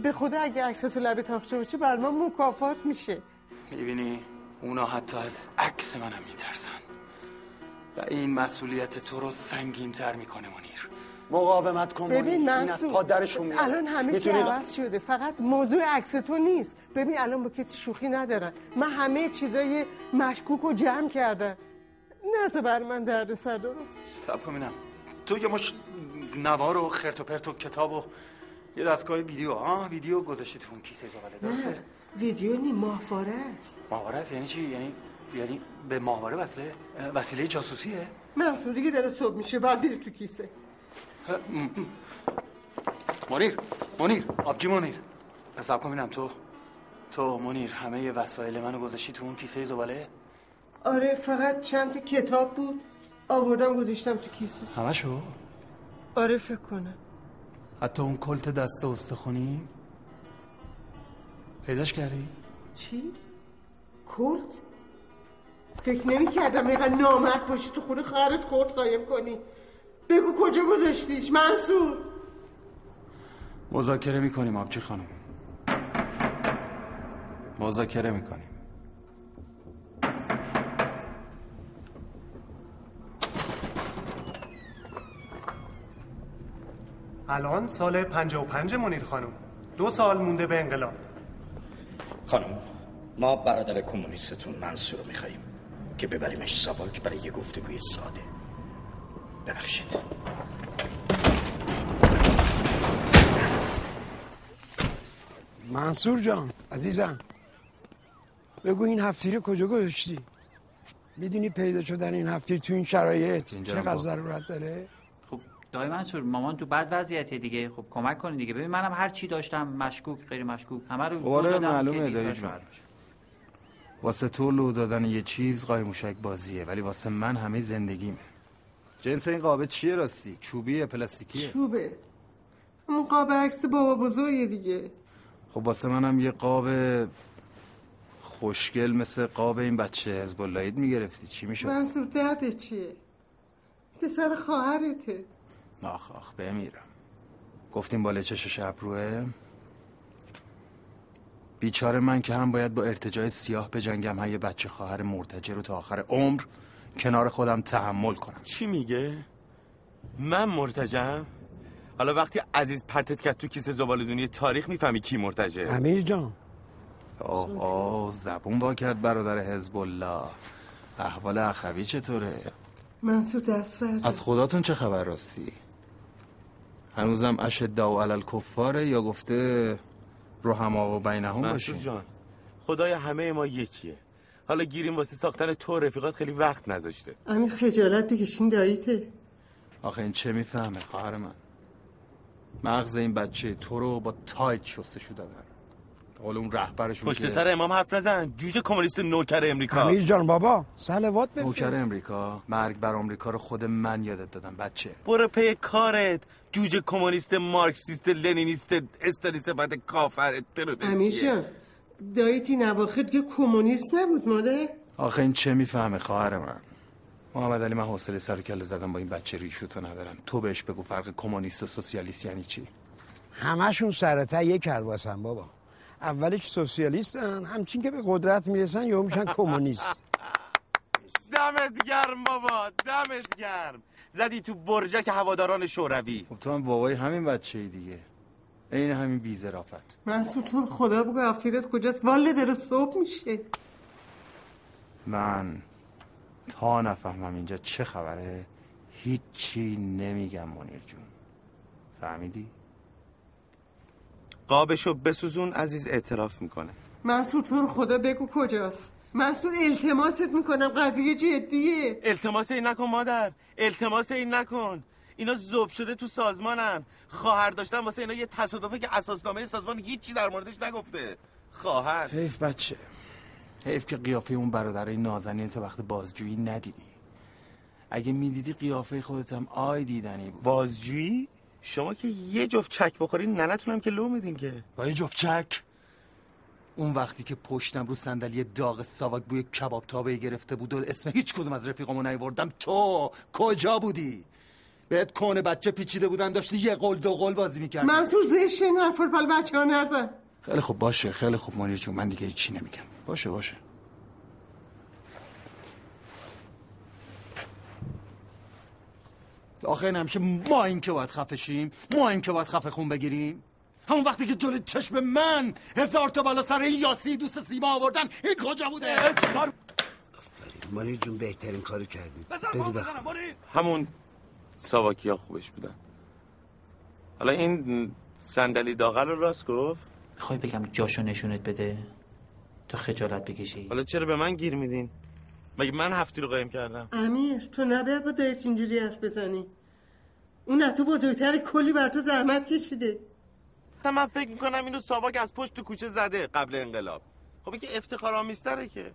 به خدا اگه عکس تو لب تاخچه باشه بر ما مکافات میشه. می‌بینی؟ اونا حتی از عکس منم میترسن. و این مسئولیت تو رو سنگین تر می‌کنه منیر. مقاومت کن. ببین این از منصور درشون میاره. الان همه چی عوض شده. فقط موضوع عکس تو نیست. ببین الان با کسی شوخی ندارن. من همه چیزای مشکوک رو جمع کردم. نزه بر من درد سر درست میشه. تو یه مش نوار و خرت و پرت و کتاب و یه دستگاه ویدیو. ها ویدیو گذاشتی تو اون کیسه زباله درسته؟ نه ویدیو نی ماهواره است. ماهواره است؟ یعنی چی؟ یعنی یعنی به ماهواره وصله وسیله جاسوسیه؟ منصور دیگه داره صبح میشه بعد بری تو کیسه. منیر منیر آبجی منیر. حساب کن ببینم تو تو منیر همه وسایل منو گذاشتی تو اون کیسه زباله؟ آره فقط چند تا کتاب بود آوردم گذاشتم تو کیسه. همشو؟ آره فکر کنم. حتی اون کلت دست استخونی؟ پیداش کردی؟ چی؟ کلت؟ فکر نمی کردم اینقدر نامرد باشی تو خونه خواهرت کلت قایم کنی. بگو کجا گذاشتیش منصور؟ مذاکره می‌کنیم آبجی خانم. مذاکره می‌کنیم. الان سال 55 منیر خانم. دو سال مونده به انقلاب. خانم ما برادر کمونیستتون منصور رو میخواییم که ببریمش ساواک برای یه گفتگوی ساده. ببخشید. منصور جان عزیزم. بگو این هفتیره کجا گذاشتی؟ می‌دونی پیدا شدن این هفتیر تو این شرایط اینجا چقدر ضرورت داره؟ خب دای منصور مامان تو بد وضعیته دیگه. خب کمک کنین دیگه. ببین منم هر چی داشتم مشکوک غیر مشکوک همه رو آره، معلومه که دیگه دایی جون. واسه تو لو دادن یه چیز قای موشک بازیه ولی واسه من همه زندگیمه. جنس این قابه چیه راستی؟ چوبیه پلاستیکیه؟ چوبه. همون قاب عکس بابا بزرگه دیگه. خب واسه منم یه قاب خوشگل مثل قاب این بچه حزب اللهید می‌گرفتی. چی می‌شد؟ منصور درد چیه؟ پسر خواهرته. آخ آخ بمیرم گفتیم بالا چشش ابروه. بیچاره من که هم باید با ارتجاع سیاه بجنگم هم یه بچه خواهر مرتجع رو تا آخر عمر کنار خودم تحمل کنم چی میگه؟ من مرتجم؟ حالا وقتی عزیز پرتت کرد تو کیسه زبالدونی تاریخ می‌فهمی کی مرتجه امیر جان آه آه زبون وا کرد برادر حزب الله احوال اخوی چطوره؟ منصور دست فرد از خداتون چه خبر راستی؟ هنوزم اشداء علی الکفاره یا گفته رحما و بینهم منصور باشین جان خدای همه ما یکیه حالا گیریم واسه ساختن تو رفیقات خیلی وقت نذاشته. امیر خجالت بکشین داییته آخه این چه می‌فهمه خواهر من؟ مغز این بچه تو رو با تاید شستشو دادن حالا اون رهبرشون پشت که- سر امام حرف نزن. جوجه کمونیست نوکر امریکا. امیر جان بابا صلوات بفرست. نوکر امریکا؟ مرگ بر امریکا رو خود من یادت دادم بچه. برو پی کارت. جوجه کمونیست مارکسیست لنینیست استالیست بعد کافر تروریست. امیر جان داییت این اواخر دیگه کمونیست نبود مادر. آخه این چه می‌فهمه خواهر من؟ محمد علی من حوصله سر و کله زدم با این بچه ریشوتو ندارم. تو بهش بگو فرق کمونیست و سوسیالیست یعنی چی؟ همشون سرتا یک کلباسن بابا. اولش سوسیالیستن همچین که به قدرت می‌رسن یا میشن کمونیست. دمت گرم بابا دمت گرم. زدی تو برجک هواداران شوروی. خب تو هم بابای همین بچه ای دیگه. این همین بیزرافت منصور تو رو خدا بگو هفتیرت کجاست؟ واله داره صبح میشه. من تا نفهمم اینجا چه خبره هیچی نمیگم منیر جون. فهمیدی؟ قابشو بسوزون عزیز اعتراف می‌کنه. منصور تو رو خدا بگو کجاست؟ منصور التماست می‌کنم قضیه جدیه. التماس این نکن مادر. التماس این نکن. اینا زوب شده تو سازمانن. خواهر داشتن واسه اینا یه تصادفه که اساسنامه سازمان هیچی در موردش نگفته. خواهر. حیف بچه. حیف که قیافه اون برادرای نازنین تو وقت بازجویی ندیدی. اگه می‌دیدی قیافه خودتم آی دیدنی بود. بازجویی؟ شما که یه جفت چک بخورین ننتونم که لو میدین که. با یه جفت چک؟ اون وقتی که پشتم رو صندلی داغ ساواک بوی کباب تابه گرفته بود و اسم هیچ کدوم از رفیقامو نیوردم تو کجا بودی؟ بهت کونه بچه پیچیده بودن داشتی یه قول دو قول بازی می‌کردی. منصور زشت این حرف پل بچه ها نزن. خیلی خوب باشه خیلی خوب منیر جون من دیگه هیچی نمیگم. باشه باشه. آخه این همیشه ما این که باید خفه شیم ما این که باید خفه خون بگیریم. همون وقتی که جلوی چشم من هزار تا بالا سر یاسی دوست سیما آوردن این کجا بوده؟ چیکار؟ مانیر جون بهترین کارو کردی. بذار بخ- همون ساواکی ها خوبش بودن. حالا این صندلی داغل رو راست گفت؟ می‌خوای بگم جاشو نشونت بده؟ تا خجالت بکشی. حالا چرا به من گیر میدین؟ مگه من هفتی رو قایم کردم؟ امیر تو نباید با دایت اینجوری حرف بزنی. اون از تو بزرگتر کلی بر تو زحمت کشیده. اصلا من فکر می‌کنم اینو ساواک از پشت تو کوچه زده قبل انقلاب. خب که افتخار آمیزتره که.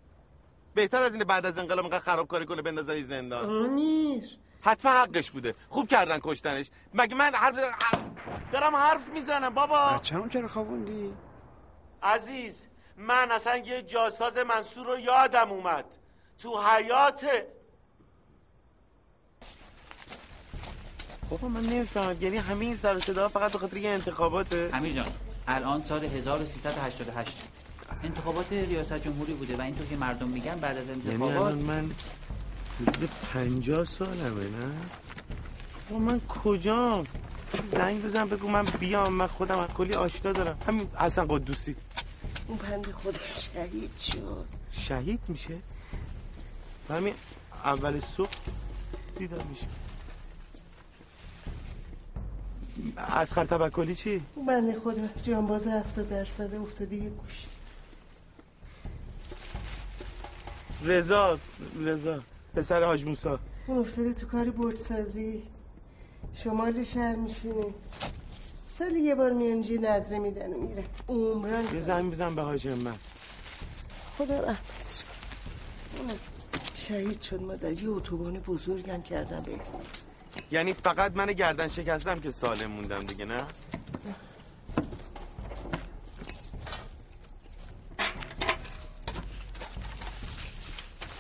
بهتر از اینه بعد از انقلاب اینقدر خرابکاری کنه بندازن زندان. امیر حتما حقش بوده. خوب کردن کشتنش. مگه من حرف دارم حرف می‌زنم بابا. بچه‌مو چرا خوابوندی؟ عزیز من اصلا یه جاساز منصور رو یادم اومد. تو حیات بابا من نمی‌فهمم. یعنی همه این سر و صدا فقط به خاطر یه انتخاباته. امیر جان الان سال 1388 انتخابات ریاست جمهوری بوده و اینطور که مردم میگن بعد از یعنی انتخابات الان من حدود پنجاه سالمه نه؟ بابا من کجام زنگ بزن بگو من بیام من خودم از کلی آشنا دارم. همین حسن قدوسی. اون بند خدا شهید شد. شهید میشه؟ همین اول صبح دیدم میشه. از توکلی چی؟ بنده خدا جانباز هفتاد درصد افتاده یه گوش رضا رضا. پسر حاج موسا. اون افتاده تو کار بردسازی. شمال شهر میشینه. سالی یه بار میان جی نظره میدن و میره. عمران یه زمین بزن به حاج من خدا رحمتش کنه. شهید شد. مادر یه اتوبان بزرگم کردم به اسم. یعنی فقط من گردن شکستم که سالم موندم دیگه نه؟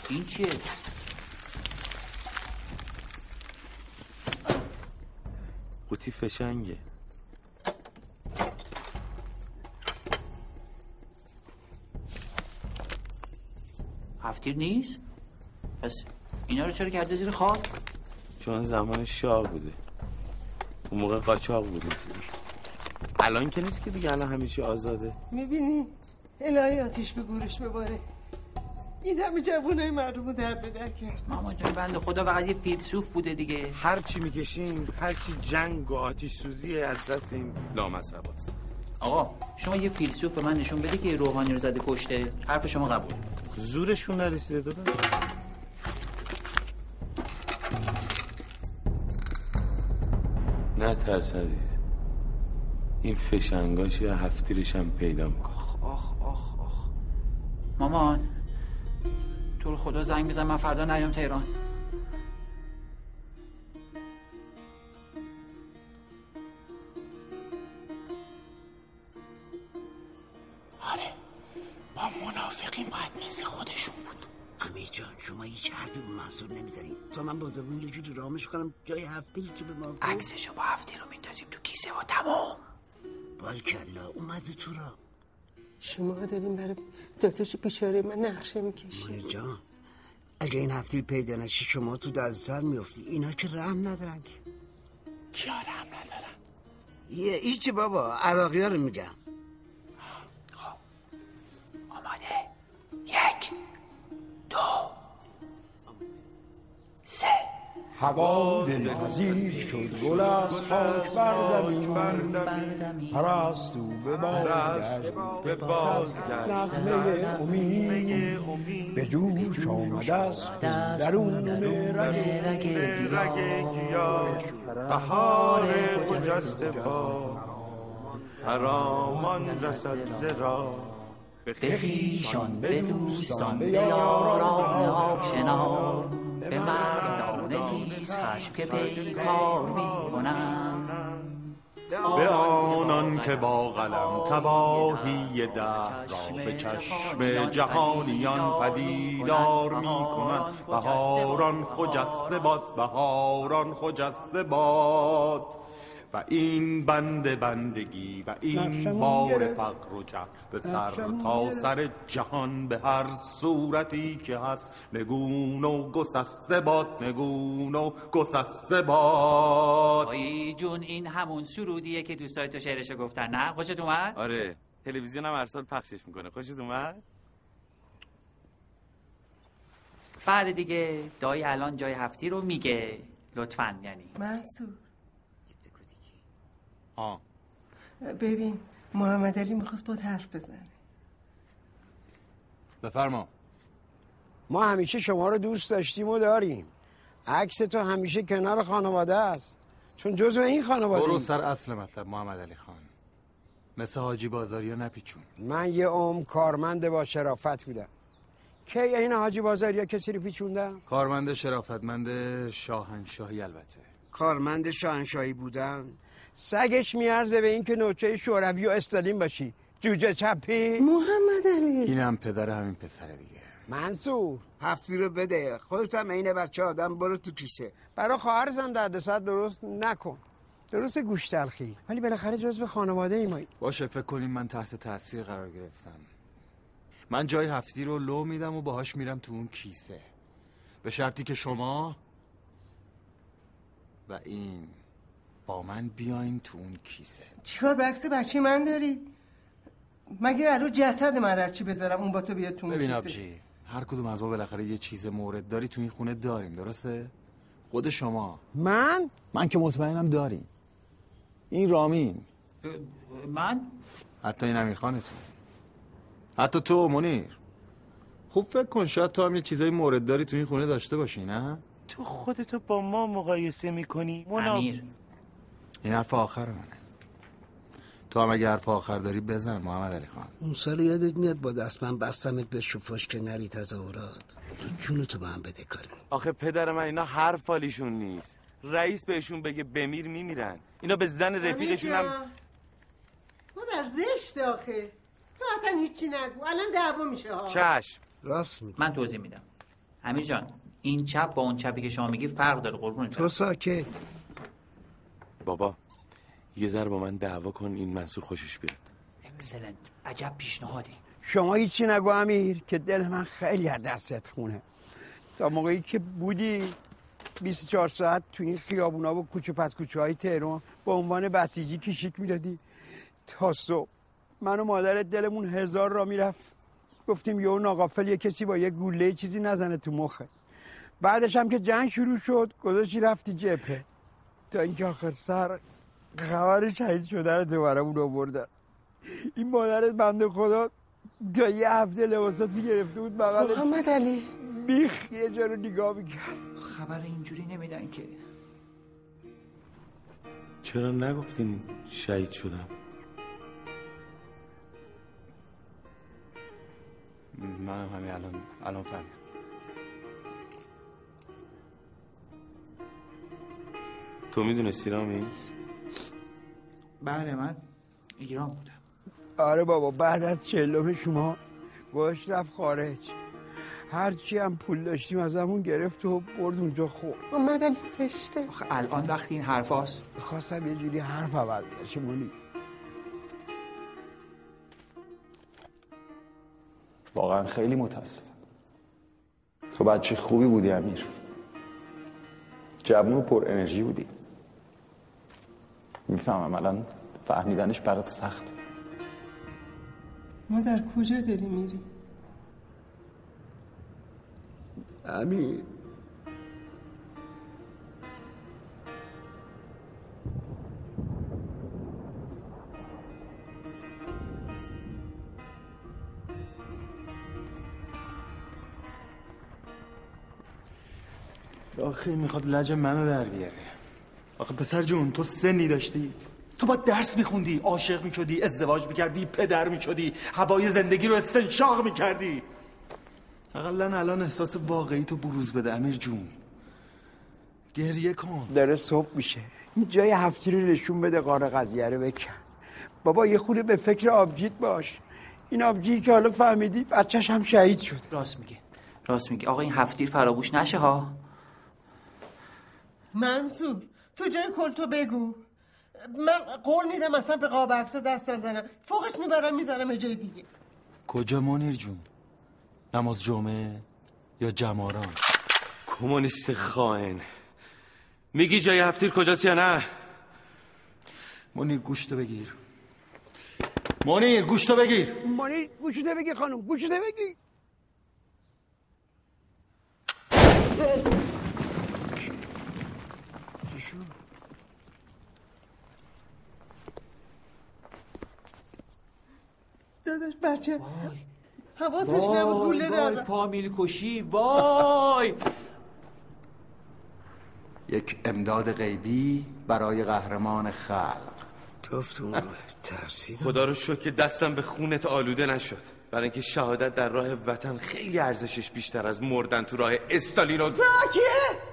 این چیه؟ قوطی فشنگه هفتیر نیست؟ پس اینا رو چرا کرده زیر خاک؟ چون زمان شاه بوده اون موقع قاچاق بود این چیزی. الان که نیست که دیگه الان همیشه آزاده می‌بینی الهی آتیش به گورش بباره این همه جوانای مردم رو در به در کرد ماما جان بنده خدا فقط یه فیلسوف بوده دیگه. هر چی می‌کشیم هر چی جنگ و آتیش سوزی از دست این لامصباست آقا شما یه فیلسوف به من نشون بده که یه روحانی رو زده کشته. حرف شما قبول. زورشون نرسیده داداش. نه ترس عزیز. این فشنگاش هفتیرش هم پیدا میکن آخ آخ آخ مامان تو رو خدا زنگ بزن من فردا نیام تهران. آره با منافقین باید مثل خودشون بود. امیر جان شما هیچ حرفی به منصور نمی‌زنی تا من با زبون یه جوری رامش کنم جای هفته که به ما. عکسشو با هفتی رو میندازیم تو کیسه و تمام. بالکلا اومده تو را. شما داریم برای داداش بیچاره من نقشه می‌کشی مانی جان. اگه این هفته پیدا نشی شما تو در سر میفتی اینا که رحم ندارن که. کیا رحم ندارن؟ یه ایچی بابا عراقی ها رو میگم. آماده یک دو سه. هوا دلپذیر شد. گل از خاک بردمی. پرستو به به بازگشت نغمه امید. به جوش آمده است. درون رگ گیاه. بهار خجسته با هرامان رسد زرا به خیشان به دوستان به یاران آشنا. به مردان تیز خشم که پیکار می‌کنم. به آنان که با قلم تباهی در را به چشم جهانیان پدیدار می کنند بهاران خجسته باد. بهاران خجسته باد. و این بند بندگی و این بار. فقر و جهل به سر تا. سر جهان به هر صورتی که هست. نگون و گسسته باد نگون و گسسته باد. آی جون این همون سرودیه که دوستای تو شعرشو گفتن نه؟ خوشت اومد؟ آره تلویزیون هم هر سال پخشش می‌کنه. خوشت اومد؟ بعد دیگه دایی الان جای هفتی رو میگه لطفا یعنی. منصور. آه. ببین محمد علی می‌خواست با حرف بزنه. بفرما. ما همیشه شما رو دوست داشتیم و داریم. عکس تو همیشه کنار خانواده است. چون جزو این خانواده برو سر اصل مطلب محمد علی خان. مثل حاجی بازاری نپیچون. من یه عمر کارمند با شرافت بودم. کی این حاجی بازاریا کسی رو پیچوندم کارمند شرافتمند شاهنشاهی البته. کارمند شاهنشاهی بودن؟ سگش میارزه به اینکه نوچه شوروی و استالین باشی. جوجه چپی. محمد علی. اینم پدر همین پسره دیگه. منصور هفتی رو بده. خودت هم عین بچه آدم برو تو کیسه. برای خواهرزم دردسر درست نکن. درست گوش تلخی. ولی بالاخره جزو خانواده ای مایی. باشه فکر کنیم من تحت تاثیر قرار گرفتم. من جای هفتی رو لو میدم و باهاش میرم تو اون کیسه. به شرطی که شما و این با من بیاین تو اون کیسه. چیکار برعکس بچه من داری؟ مگه رو جسد من رفت چی بذارم اون با تو بیاد تو اون ببین کیسه؟ آبجی هر کدوم از ما بالاخره یه چیز مورد داری تو این خونه داریم درسته؟ خود شما. من؟ من که مطمئنم داریم. این رامین. من؟ حتی این امیرخانتون حتی تو منیر. خوب فکر کن شاید تو هم یه چیزای مورد داری تو این خونه داشته باشی نه؟ تو خودتو با ما مقایسه می‌کنی؟ امیر. این حرف آخر منه. تو هم اگه حرف آخر داری بزن محمد علی خان. اون سال یادت میاد با دست من بستمت به شفاش که نری تظاهرات. تو جونتو به هم بده کاری آخه پدر من اینا حرف فالیشون نیست. رئیس بهشون بگه بمیر میمیرن. اینا به زن رفیقشون هم مادر زشت آخه. تو اصلا هیچی نگو. الان دعوا میشه ها. چشم. راست میگی. من توضیح میدم. امیر جان این چپ با اون چپی که شما میگی فرق داره قربونت تو ساکت. بابا یه ذره با من دعوا کن این منصور خوشش بیاد. excellent عجب پیشنهادی. شما هیچی نگو امیر که دل من خیلی از دستت خونه. تا موقعی که بودی 24 ساعت تو این خیابونا و کوچه پس کوچه های تهران به عنوان بسیجی کشیک می‌دادی. تا صبح من و مادرت دلمون هزار را می‌رفت. گفتیم یه ناقافل یه کسی با یه گوله چیزی نزنه تو مخه. بعدش هم که جنگ شروع شد گذاشتی رفتی جبهه. تا اینکه آخر سر خبر شهید شده رو تو برامون آوردن این مادرت بنده خدا تا یه هفته لباساتی گرفته بود بغلش محمد علی. بیخ یه جا رو نگاه می‌کرد. خبر اینجوری نمیدن که. چرا نگفتین شهید شدم؟ منم همین الان الان فهمیدم. تو می‌دونستی رامی؟ بله من ایران بودم. آره بابا بعد از چلوم شما گوش رفت خارج. هرچی هم پول داشتیم از همون گرفت و برد اونجا خورد. علی زشته. آخه الان وقتی این حرف هاست. خواستم یه جوری حرف عوض بشه مونی. واقعا خیلی متاسفم. تو بچه خوبی بودی امیر. جوون و پر انرژی بودی. می‌فهمم الان فهمیدنش برات سخت. مادر کجا داری میری؟ امیر آخه می‌خواد لج منو در بیاره. آخه پسر جون تو سنی داشتی. تو با درس میخوندی عاشق می‌شدی ازدواج می‌کردی پدر می‌شدی هوای زندگی رو استنشاق می‌کردی. اقلا الان احساس واقعی تو بروز بده امیر جون. گریه کن. داره صبح میشه. این جای هفتی رو نشون بده قاره قضیه رو بکن. بابا یه خورده به فکر آبجیت باش. این آبجی که حالا فهمیدی بچهش هم شهید شد راست میگه راست میگه آقا این هفتیر فراموش نشه ها. منصور تو جای کلتو بگو. من قول میدم اصلا به قاب عکس دست نزنم. فوقش می‌برم می‌زنم یه جای دیگه. کجا منیر جون؟ نماز جمعه یا جماران کمونیست خائن. میگی جای هفتیر کجاست یا نه؟ منیر گوشتو بگیر. منیر گوشتو بگیر. مانی گوشوده بگی خانم گوشوده بگی داداش بچه حواسش نبود گوله وای داد فامیل کشی وای. یک امداد غیبی برای قهرمان خلق. اون ترسیدم. خدا رو شکر که دستم به خونت آلوده نشد. برای اینکه شهادت در راه وطن خیلی ارزشش بیشتر از مردن تو راه استالین و ساکت!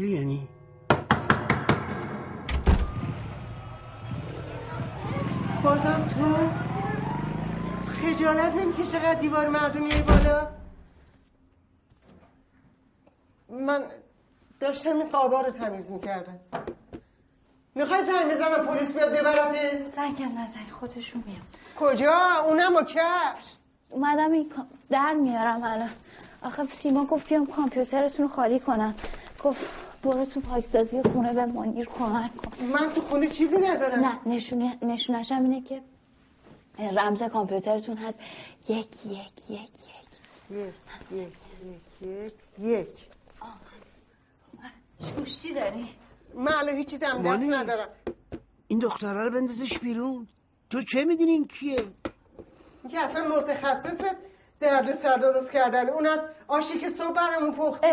یعنی؟ بازم تو خجالت نمی‌کشه قد دیوار مردم میای بالا. من داشتم این قابا رو تمیز می‌کردم. می‌خوای زنگ بزنم پلیس بیاد ببرته زنگم نزنی خودشون میام کجا؟ اونم با کفش. اومدم این در میارم الان. آخه سیما گفت بیام کامپیوترتون رو خالی کنم. گفت برو تو پاکسازی خونه به منیر کمک کن. من تو خونه چیزی ندارم. نه نشونه نشونش هم اینه که رمز کامپیوترتون هست. یک یک یک یک. یک یک یک یک یک. گوشتی داری؟ من الان هیچی دم دست مانی. ندارم. این دختره رو بندازش بیرون. تو چه می‌دونی این کیه؟ این که اصلا متخصص درد سر درست کردن. اون از آشی که صبح برامون پختی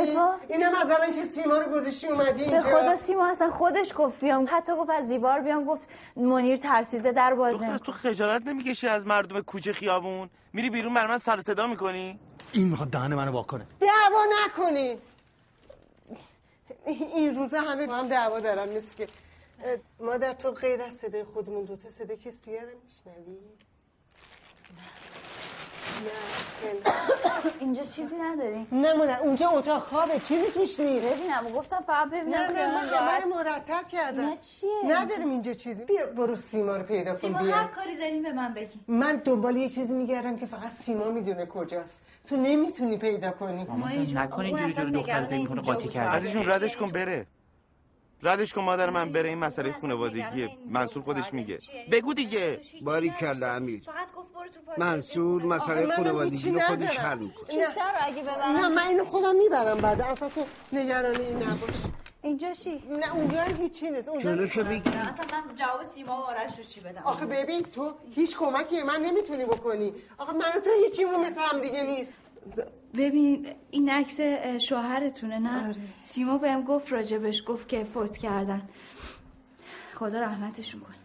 اینم از الان که سیما رو گذاشتی اومدی به اینجا. خدا سیما اصلا خودش گفت بیام. حتی گفت از دیوار بیام. گفت منیر ترسیده در باز دختر نمی‌کنه. تو خجالت نمی‌کشی از مردم کوچه خیابون؟ میری بیرون بر من سر صدا می‌کنی؟ این می‌خواد دهن منو واکنه دعوا نکنین این روزا همه با هم دعوا دارن. مثل که مادر تو غیر از صدای خودمون دوتا صدای کسی دیگه رو میشنوی. اینجا چیزی نداریم نه مادر اونجا اتاق خوابه چیزی توش نیست. ببینم گفتم فقط ببینم نه نه من رو مرتب کردم. اینا چیه؟ نداریم اینجا چیزی. بیا برو سیما رو پیدا کن سیما بیا. هر کاری داریم به من بگی. من دنبال یه چیزی میگردم که فقط سیما می‌دونه کجاست. تو نمی‌تونی پیدا کنی. نکن اینجوری جلو دختر فکر کنه قاطی کرده. عزیزون ردش کن بره. ردش کن مادر من بره این مسئله خانوادگیه منصور خودش میگه. بگو دیگه. باری کلا امیر. منصور مسئله خانوادگی هیچی رو خودش. حل می‌کنه. رو اگه ببرم؟ نه من اینو خودم می‌برم بعد. اصلا تو نگران این نباش. اینجا چی؟ نه اونجا هم هیچی نیست. اونجا اصلا من جواب سیما و آرش رو چی بدم؟ آخه ببین تو هیچ کمکی من نمی‌تونی بکنی. آخه من و تو هیچیمون مثل هم دیگه نیست. ببین این عکس شوهرتونه نه؟ سیما بهم گفت راجبش گفت که فوت کردن. خدا رحمتشون کنه.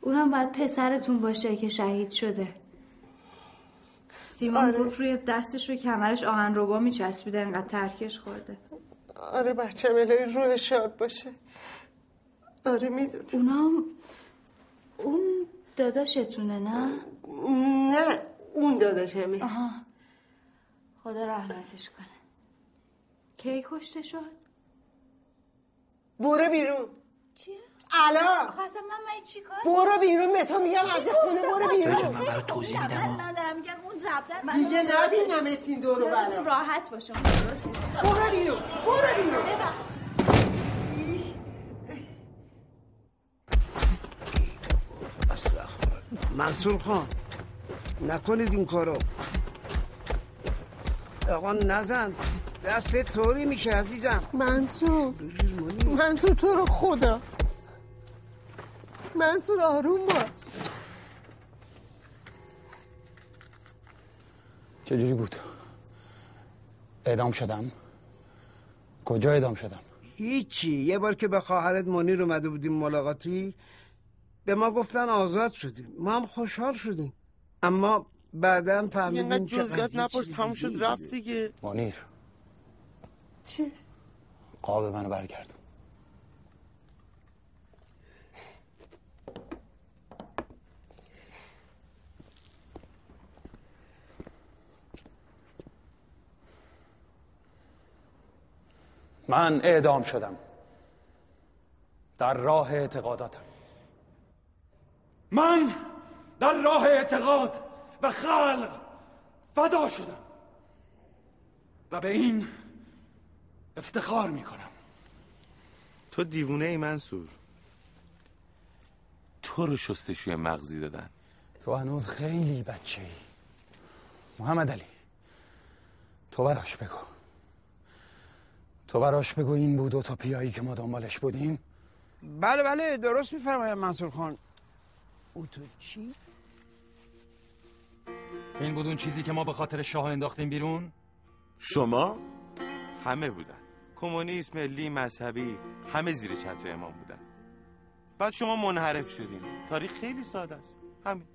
اونم باید پسرتون باشه که شهید شده. سیما آره. گفت روی دستش روی کمرش آهن ربا میچسبیده انقدر ترکش خورده. آره بچه الهی روح شاد باشه. آره می‌دونم. اونام اون داداشتونه نه؟ نه اون داداشمه آها. خدا رحمتش کنه. کی کشته شد؟ برو بیرون. چیه؟ الان. اصلا من من چی کار برو بیرون به تو میگم از خونه برو بیرون. من برای توضیح میدم من ندارم میگم اون زبدر دیگه نبینم این دورو برم راحت باشه برو بیرون برو بیرون. منصور خان نکنید این کارو. آقا نزن. دست طوری میشه عزیزم. منصور منصور تو رو خدا. منصور آروم باش. چجوری بود؟ اعدام شدم؟ کجا اعدام شدم؟ هیچی. یه بار که به خواهرت منیر اومده بودیم ملاقاتی به ما گفتن آزاد شدیم. ما هم خوشحال شدیم. اما بعدا فهمیدیم که جزئیات قضیه نپرس تموم شد رفت دیگه. منیر. چی؟ قاب منو برگردون. من اعدام شدم. در راه اعتقاداتم. من در راه اعتقاد و خلق فدا شدم. و به این افتخار می‌کنم. تو دیوونه ای منصور. تو رو شستشوی مغزی دادن. تو هنوز خیلی بچه ای محمد علی تو براش بگو. تو براش بگو این بود اوتوپیایی که ما دنبالش بودیم. بله بله درست میفرماید منصور خان. او تو چی؟ این بود اون چیزی که ما به خاطر شاه انداختیم بیرون؟ شما؟ همه بودن. کمونیسم ملی مذهبی همه زیر چتر امام بودن. بعد شما منحرف شدین. تاریخ خیلی ساده است. همین.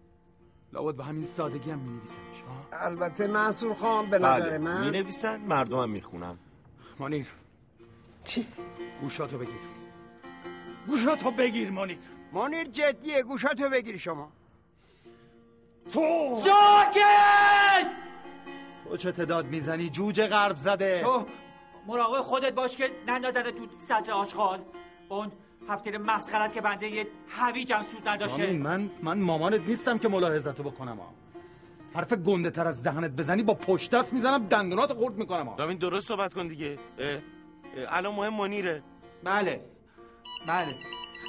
لابد به همین سادگی هم می‌نویسنش ها؟ البته منصور خان به نظر بله من می نویسن مردم هم می‌خونن. منیر چی؟ گوشاتو بگیر. گوشاتو بگیر منیر منیر جدیه گوشاتو بگیر شما. تو! ساکت تو چه تعداد می‌زنی؟ جوجه غرب زده. تو مراقب خودت باش که نندازنه تو سطح آشغال. با اون هفتیر مسخرت که بنده یه هویجم سود نداشته. رامین من من مامانت نیستم که ملاحظتو بکنم ها. حرف گنده تر از دهنت بزنی با پشت دست می‌زنم دندونات خورد می‌کنم ها. رامین درست صحبت کن دیگه. اه، الان مهم منیره. بله. بله.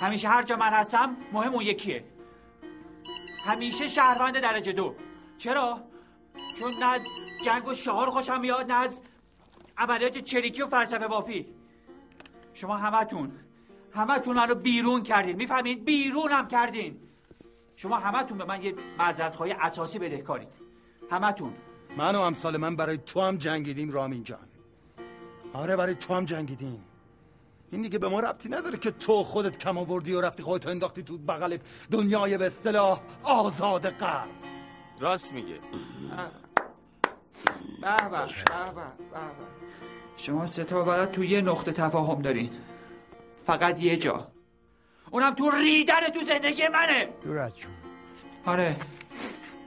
همیشه هر جا من هستم مهم اون یکیه. همیشه شهروند درجه دو. چرا؟ چون نه از جنگ و شعار خوشم میاد نه از عملیات چریکی و فلسفه بافی. شما همتون همتون منو بیرون کردین. می‌فهمید بیرونم کردین. شما همتون به من یه معذرت اساسی بدهکارید همتون. من و امثال من برای تو هم جنگیدیم رامین جان. آره برای تو هم جنگیدیم این دیگه به ما ربطی نداره که تو خودت کم آوردی و رفتی خودت انداختی تو بغل دنیای به اصطلاح آزاد قلب راست میگه. به به شما ستا فقط تو یه نقطه تفاهم دارین. فقط یه جا. اونم تو ریدن تو زندگی منه. دورت چون آره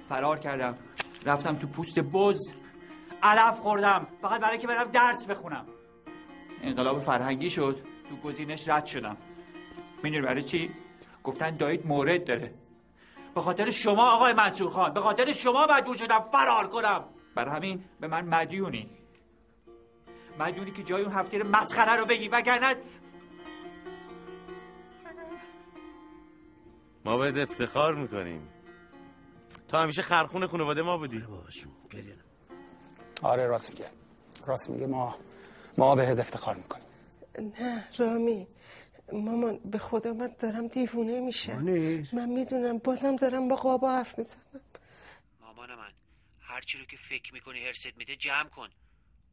فرار کردم. رفتم تو پوست بز. علف خوردم. فقط برای که برم درس بخونم. انقلاب فرهنگی شد. تو گزینش رد شدم. می‌دونی برای چی؟ گفتن دایید مورد داره. به خاطر شما آقای منصور خان به خاطر شما مجبور شدم فرار کنم. برای همین به من مدیونی. مدیونی که جای اون هفته مسخره رو بگی وگرنه ما باید افتخار می‌کنیم. تو همیشه خرخون خانواده ما بودی. آره راست میگه. راست میگه. ما ما بهت افتخار می‌کنیم. نه رامی مامان به خدا من دارم دیوونه میشم. من می‌دونم بازم دارم با قابا حرف می‌زنم. مامان من هرچی رو که فکر می‌کنی هرست میده جمع کن.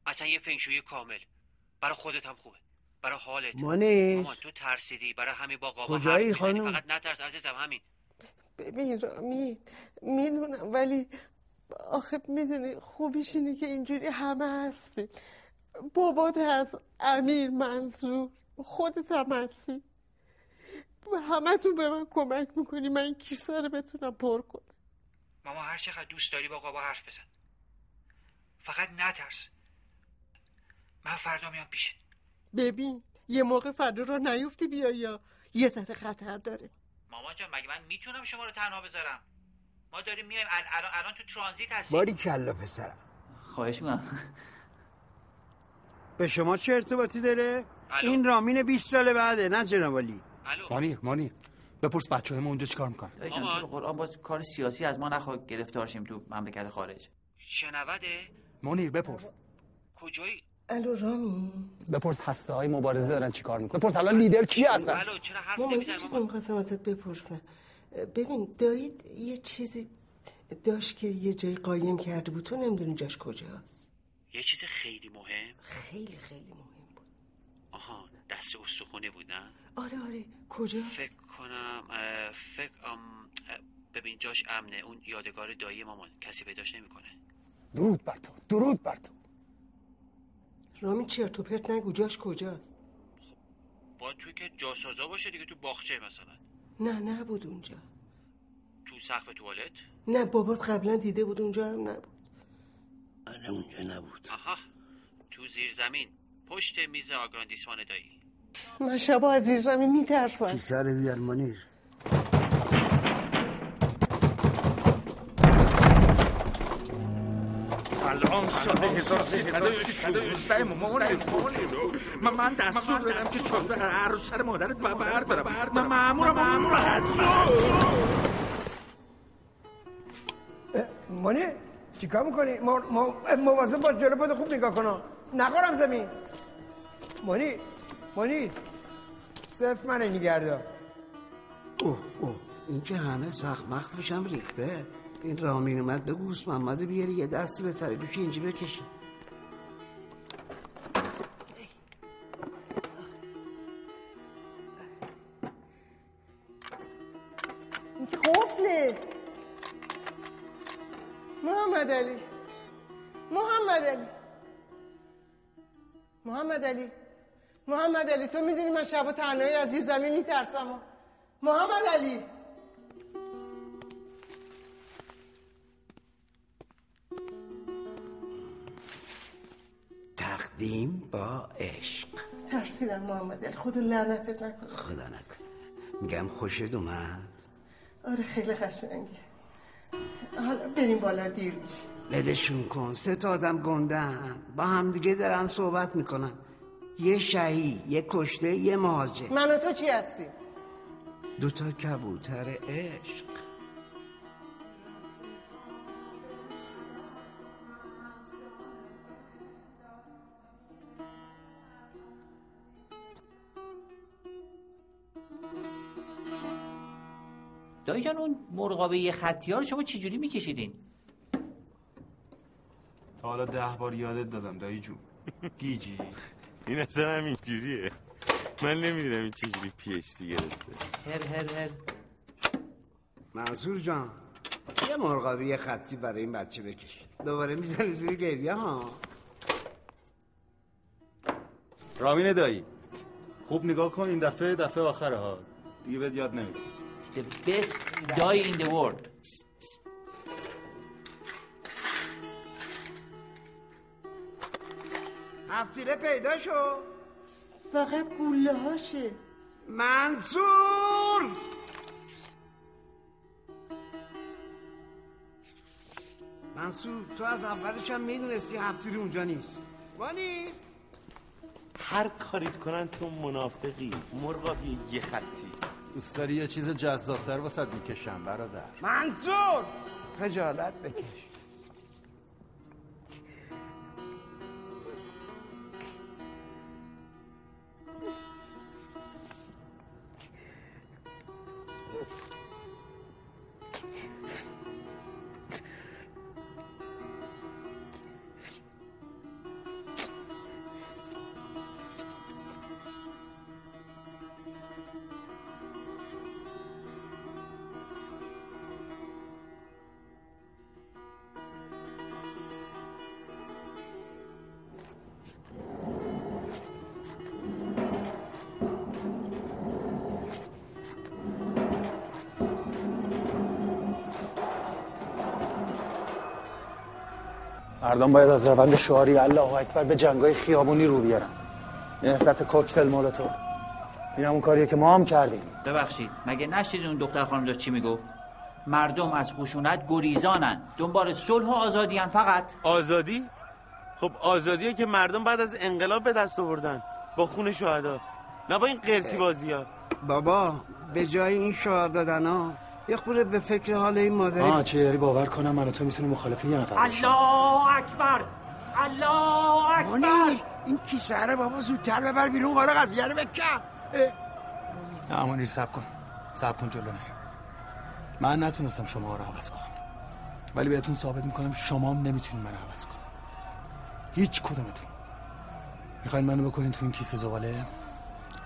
اصلا یه فنگشوی کامل. برای خودت هم خوبه. برای حالت. مانیش. مامان تو ترسیدی. برای همین با قابا حرف می‌زنی. خانم؟ فقط نترس عزیزم همین. ببین رامی می‌دونم ولی آخه می‌دونی خوبیش اینه که اینجوری همه هستی. بابات هست امیر منصور خودت هم هستی. همه تو به من کمک می‌کنی من کیسه رو بتونم پر کنم. ماما هر چقدر دوست داری با قابا حرف بزن. فقط نترس. من فردا میام پیشت. ببین یه موقع فردا رو نیفتی بیا یا یه ذره خطر داره. مامان جان مگه من می‌تونم شما رو تنها بذارم؟ ما داریم میایم. ال- الان الان تو ترانزیت هستیم. باری کلا پسرم. خواهش می‌کنم. به شما چه ارتباطی داره؟ الو. این رامین 20 سال بعده نه جناب علی. مانیر مانیر بپرس بچه های ما اونجا چیکار می‌کنن؟ دایجان تو قرآن باز کار سیاسی از ما نخواه گرفتار شیم تو مملکت خارج. شنوده مانیر بپرس. کجایی؟ الو رامی بپرس هسته های مبارزه دارن چیکار می‌کنن. بپرس الان لیدر کی هستن؟ الو چرا حرف نمی‌زنی؟ چیزی می‌خواستم ازت بپرسم. ببین دایید یه چیزی داشت که یه جای قایم کرده بود. تو نمی‌دونی جاش کجاست. یه چیز خیلی مهم؟ خیلی خیلی مهم آها دست استخونه بود نه؟ آره آره. کجاست؟ فکر کنم فکر ببین جاش امنه. اون یادگار دایی مامان. کسی پیداش نمی‌کنه. درود بر تو درود بر تو. رامی چرت و پرت نگو. جاش کجاست؟ با توی که جاسازا باشه دیگه تو باغچه مثلا. نه نبود اونجا. تو سقف توالت؟ نه بابات قبلا دیده بود اونجا هم نبود. آره اونجا نبود. آها تو زیر زمین پشت میز آگراندیسمان دایی. من شبا از این زمین میترسم. رو بیار الان سال 1316 مامان من من دستور دادم که چادر هر رو سر مادرت بردارم من مامورم مامور هستم مانی چیکار می‌کنی؟ مواظب باش جلو پاتو خوب نگاه کن. نخورم زمین. مانی مانی صرف من نگردار اوه اوه. این که همه سخت مخفوش هم ریخته. این رامین اومد به گوست محمد بیاری یه دستی به سر دوش اینجا بکشه قفله. محمد علی. محمد علی. محمد علی. محمد علی تو می‌دونی من شبا تنهایی از زیر زمین میترسم. محمد علی. تقدیم با عشق. ترسیدم محمد خدا لعنتت نکنه خدا نکن میگم خوشت اومد؟ آره خیلی قشنگه. حالا بریم بالا دیر میشه. ولشون کن سه تا آدم گندن. با همدیگه دارن صحبت می‌کنن. یه شهی یه کشته یه مهاجر. من و تو چی هستی دوتا کبوتر عشق. دایی جان اون مرغابه خطی ها رو شما چجوری میکشیدین؟ تا حالا ده بار یادت دادم دایی جون. گیجی. این اصلا هم اینجوریه. من نمی‌دونم این چجوری پی اچ دی گرفته. هر هر هر. منصور جان یه مرغابی خطی برای این بچه بکش. دوباره می‌زنی زیر گریه ها. رامین دایی خوب نگاه کن این دفعه دفعه آخره ها. دیگه بهت یاد نمیده The best guy in the world. هفتیره پیدا شو. فقط گوله هاشه. منصور! منصور تو از اولش هم می‌دونستی هفتیری اونجا نیست. وانی؟ هر کاریت کنن تو منافقی. مرغابی یه خطی. دوست داری یه چیز جذابتر واسد می‌کشم برادر؟ منصور خجالت بکش. مردم باید از روند شعاری الله اکبر به جنگای خیابونی رو بیارن. نهضت کوکتل مولوتو این همون کاریه که ما هم کردیم. ببخشید مگه نشدید اون دختر خانم داشت چی می‌گفت؟ مردم از خشونت گریزانن. دنبال صلح و آزادی فقط. آزادی؟ خب آزادیه که مردم بعد از انقلاب به دست آوردن. با خون شهدا. نه با این قرتی بازی ها بابا به جای این شعار دادن ها یه خورده به فکر حال این مادری. آه چه یاری باور کنم؟ من و تو می‌تونیم مخالف یه نفر الله اکبر. الله اکبر. منیر این کیسه رو بابا زودتر ببر بیرون قرار قضیه رو بکن. نه امانی سب کن. سب کن جلو نه من نتونستم شما رو عوض کنم. ولی بهتون ثابت می‌کنم شما هم نمی‌تونین منو عوض کنم. هیچ کدومتون. می‌خواین منو بکنین تو این کیسه زباله؟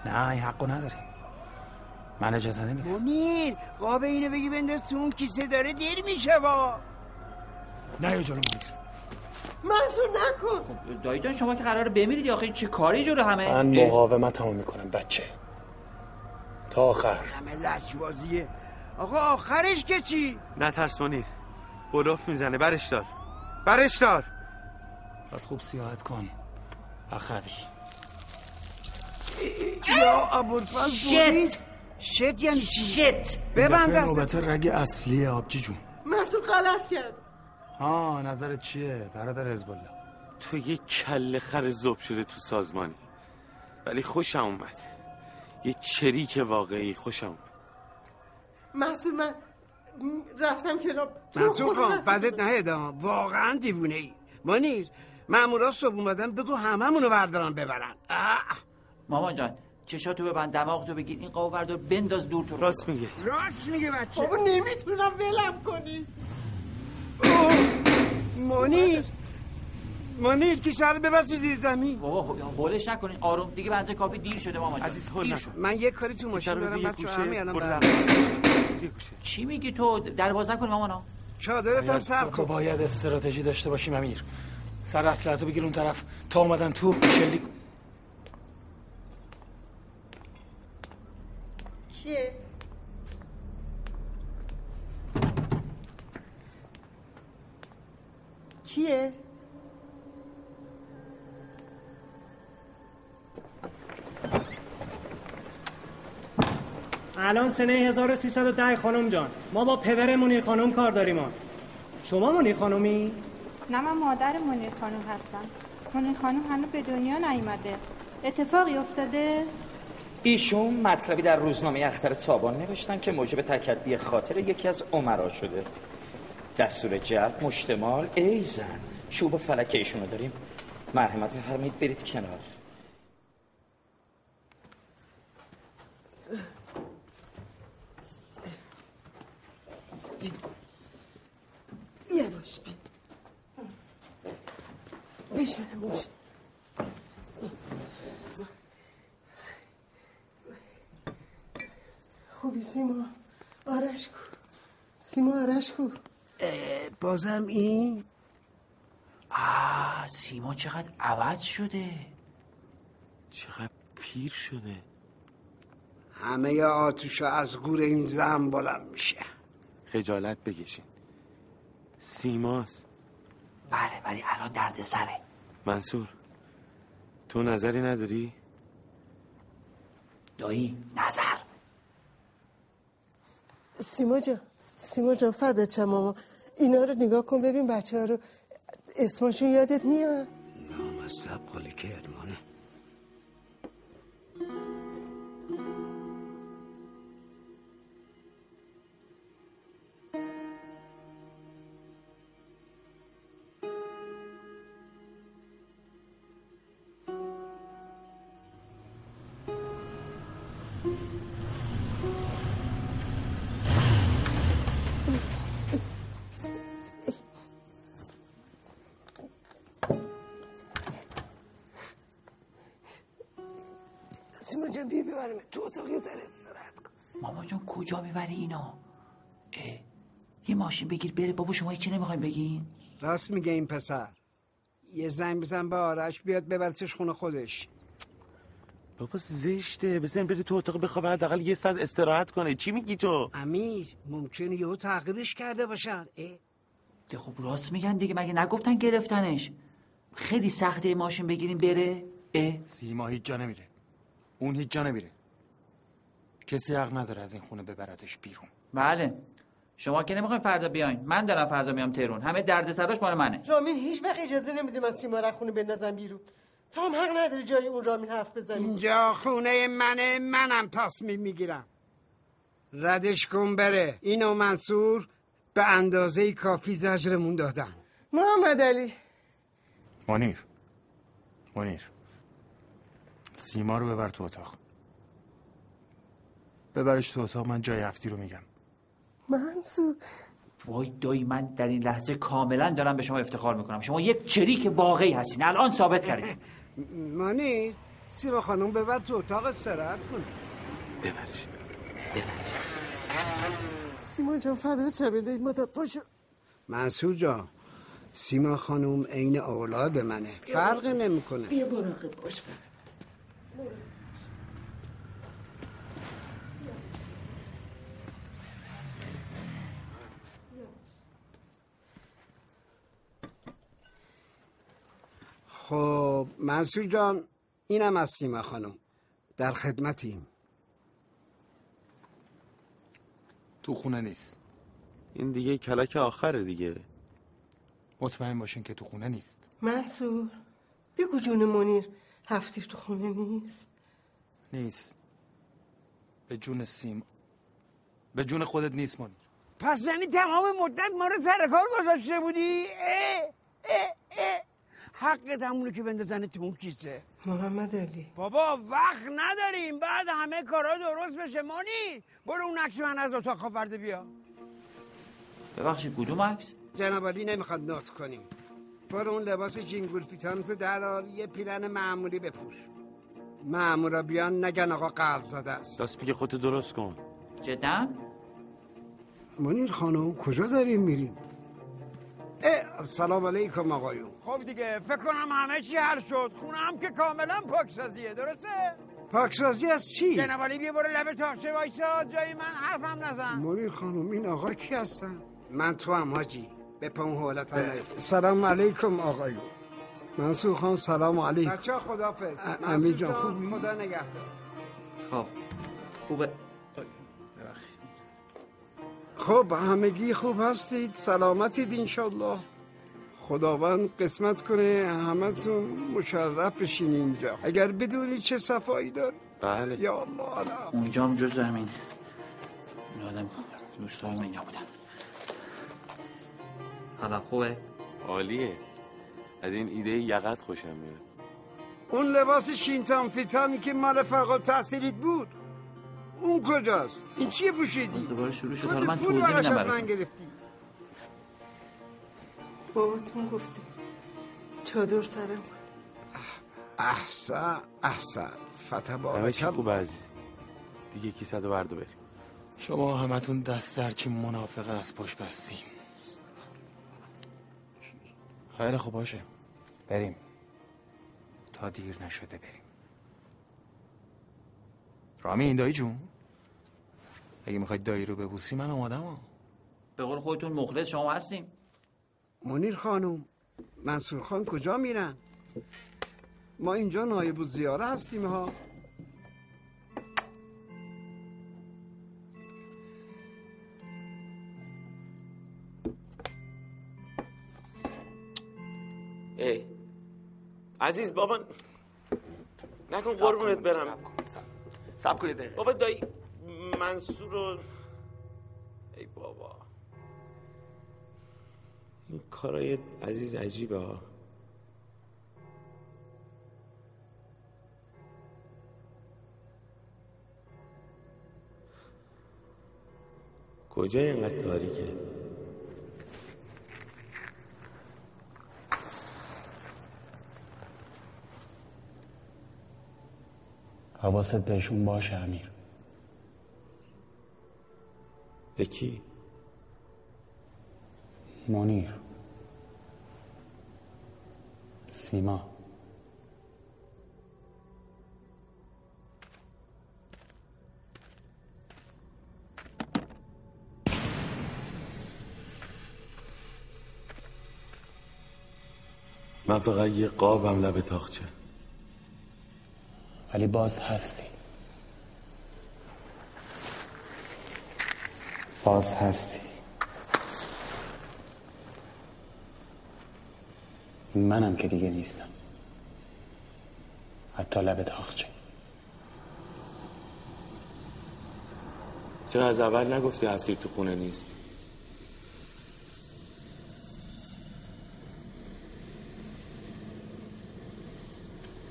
نه این حقو ندارین من اجازه نمیدم منیر قابه اینو بگی بنداز تو اون کیسه داره دیر میشه با. نه یا جلو منیر منصور نکن. خب دایی جان شما که قراره بمیرید آخه چه کاری جلو همه؟ من مقاومت همو می‌کنم بچه. تا آخر. همه لشبازیه آقا آخرش که چی؟ نترس منیر بلوف می‌زنه. برش دار. برش دار. پس خوب سیاحت کن اخوی. یا ابوالفضل شت شت یعنی چی؟ شت. ببند نوبت رگ اصلیه آبجی جون. منصور غلط کرد. ها نظرت چیه؟ برادر حزب الله تو یه کله خر زوب شده تو سازمانی. ولی خوشم اومد. یه چریک واقعی خوشم اومد. منصور من رفتم کلاب. تو منصور خان فضت نهیدم واقعا دیوونه ای منیر مامورا صبح اومدن بگو هممونو بردارن ببرن. اه. مامان جان چشاتو ببند دماغتو بگیر این قاو بردار بنداز دور تو راست میگه. راست میگه بچه. بابا نمی‌تونم ولم کنی. منیر منیر که سر ببر تو زیر زمین؟ بابا هولش نکنین. آروم دیگه بنزه کافی دیر شده مامان جان. عزیز هول دیر نکن. شد من یه کاری تو ماشین دارم گوشه، همه الان. چی میگی تو؟ دروازه نکنی مامانا. چادرت هم سر کن. باید استراتژی داشته باشیم امیر. سر اصلتو بگیر اون طرف. تا اومدن تو شلیک کیه؟ کیه؟ الان سنه 1310 خانم جان ما با پدر منیر خانم کار داریم ما شما منیر خانمی؟ نه من مادر منیر خانم هستم منیر خانم هنوز به دنیا نیومده اتفاقی افتاده؟ ایشون مطلبی در روزنامه اختر تابان نوشتن که موجب تکدی خاطر یکی از عمرا شده. دستور جلب مشتمال ای زن چوب و فلک ایشونو داریم. مرحمت بفرمایید برید کنار. یواش بی بشین خوبی سیما. آرش کو. سیما آرش کو. بازم این؟ آه سیما چقدر عوض شده. چقدر پیر شده. همه آتوشا از گور این زن بلند میشه. خجالت بکشین. سیماست. بله ولی الان درد سره. منصور تو نظری نداری؟ دایی نظر. سیما جان سیما جان فدات شم ماما. اینا رو نگاه کن ببین بچه ها رو. اسمشون یادت میاد؟ نامصب قلی که ادمانه کجا می‌بری اینو اه یه ماشین بگیر بره. بابا شما هیچی نمی‌خوایم بگین؟ راست میگه این پسر. یه زنگ بزن به آرش بیاد ببرتش خونه خودش. بابا زشته. بزن بری تو اتاق بخواب حداقل یه ساعت استراحت کنه. چی میگی تو؟ امیر ممکنه یهو تغییرش کرده باشن. اه؟ ده خب راست میگن دیگه. مگه نگفتن گرفتنش؟ خیلی سخته ماشین بگیریم بره؟ اه. سیما هیچ جا نمیره. اون هیچ جا نمیره. کسی حق نداره از این خونه ببردش بیرون. بله. شما که نمی‌خواین فردا بیاین. من دارم فردا میام تهرون همه درد سراش مال منه. رامین هیچ وقت اجازه نمیده من سیما رو خونه بندازم بیرون. تو هم حق نداری جای اون رامین حرف بزنی. اینجا خونه منه منم تصمیم می‌گیرم. ردش کن بره. اینو منصور به اندازه کافی زجرمون دادن. محمد علی. منیر. منیر. سیما رو ببر تو اتاق. ببرش تو اتاق من جای هفتی رو میگم. منصور. وای دایی من در این لحظه کاملا دارم به شما افتخار می‌کنم. شما یک چریک واقعی هستین. الان ثابت کردین. مانی سیما خانم ببر تو اتاق استراحت کن. ببرش. سیما جان فدا شبیه مادر پاشو. منصور جان سیما خانم عین اولاد منه. فرق نمی‌کنه. بیا مراقب باش. خب منصور جان اینم از سیما خانم. در خدمتیم. تو خونه نیست. این دیگه کلک آخره دیگه. مطمئن باشین که تو خونه نیست. منصور بگو جون منیر هفتیر تو خونه نیست. نیست. به جون سیما به جون خودت نیست منیر. پس یعنی تمام مدت ما رو سر کار گذاشته بودی؟ اه اه اه. حقت همونه که بندازن تو اون کیسه. محمد علی. بابا وقت نداریم. بعد همه کارا درست بشه. مانی برو اون عکس من از اتاق خاورده بیا. ببخشید کدوم عکس؟ جناب علی نمی‌خواد نوت کنیم. برو اون لباس جینگول فیتانتو درار یه پیرن معمولی بپوش. معمورا بیان نگن آقا قلب زده است. راست میگه خودتو درست کن. جدا؟ منیر خانم کجا داریم میریم؟ سلام علیکم آقایون. خب دیگه فکر کنم همه چی حل شد. خونه هم که کاملا پاکسازیه درسته؟ پاکسازی از چی؟ جناب علی بیا برو لب تاقچه وایسا. جای من حرفم نزن. منیر خانم این آقا کی هستن؟ من تو هم حاجی. به پاون حالت هم سلام علیکم آقایون. منصور خان سلام علیکم. بچه خدافز امیر جان خوبی؟ خدا نگهدار. خب خوبه. خب همگی خوب هستید. سلامتید انشالله خداوند قسمت کنه همتون مشرف بشین اینجا. اگر بدونی چه صفایی داره بله. یا الله علم اونجا هم جز همین. یادم دوستای من اینجا بودن. حالا خوبه؟ عالیه. از این ایده یقت خوشم میاد. اون لباس شینتان فیتانی که مال فقط تحصیلیت بود. اون کجاست این چیه پوشیدی دوباره شروع شد حالا من توضیح میدم براتون گرفتی باباتون گفته چادر سرم احسن احسن همه فتبارک چی خوبه عزیز دیگه کی صد برده بریم شما همتون دست در چی منافقه از پشت بستیم خیلی خوب باشه بریم تا دیر نشده بریم رامی این دایی جون اگه می‌خواید دایی رو ببوسی من آمادم ها به قول خودتون مخلص شما هستیم. منیر خانم منصور خان کجا میرن؟ ما اینجا نایب الزیاره هستیم ها. ای عزیز بابا نکن قربونت برم. سب کنید بابا دایی منصور رو ای بابا. این کارای عزیز عجیبه ها. کجا اینقدر تاریکه؟ حواست بهشون باشه امیر. به کی؟ منیر. سیما. من فقط یه قابم لب تاخچه. ولی باز هستی. باز هستی. منم که دیگه نیستم. حتی لب تاخچه چرا از اول نگفتی هفته تو خونه نیست؟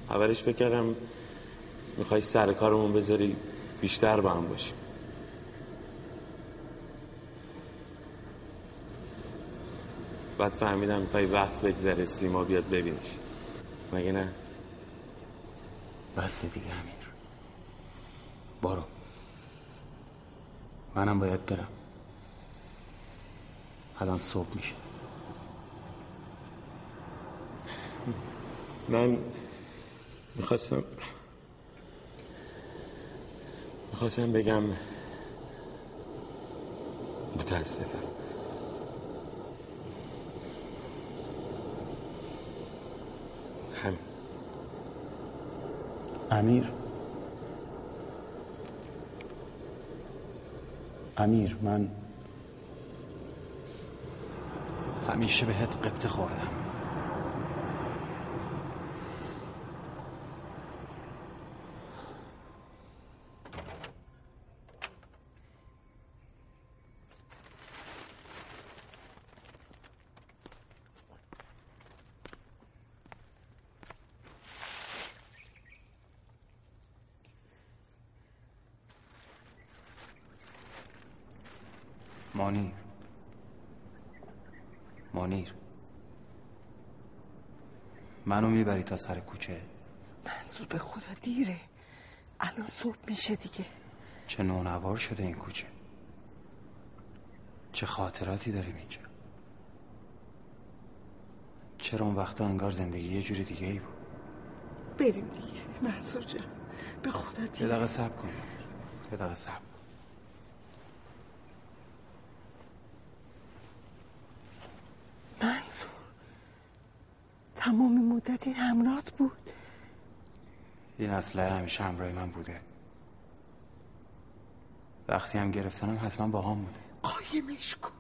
اولش فکر کردم می‌خوای سر کارمون بذاری بیشتر با هم باشیم. بعد فهمیدم می‌خوای وقت بگذره سیما بیاد ببینش مگه نه؟ بس دیگه امیر. برو. منم باید برم. الان صبح میشه. من می‌خواستم می‌خواستم بگم متاسفم همین امیر. امیر من همیشه بهت قبطه خوردم مانیر مانیر منو می‌بری تا سر کوچه. منظور به خدا دیره. الان صبح میشه دیگه. چه نونوار شده این کوچه. چه خاطراتی داریم اینجا. چرا اون وقتا انگار زندگی یه جوری دیگه ای بود؟ بریم دیگه. منصور جان به خدا یه دیره. دقیقه صبر کن. یه دقیقه صبر کن. منصور تمام مدت این همراهت بود این اسلحه همیشه همراه من بوده. وقتی هم گرفتنم حتما با هم بوده. قایمش کن.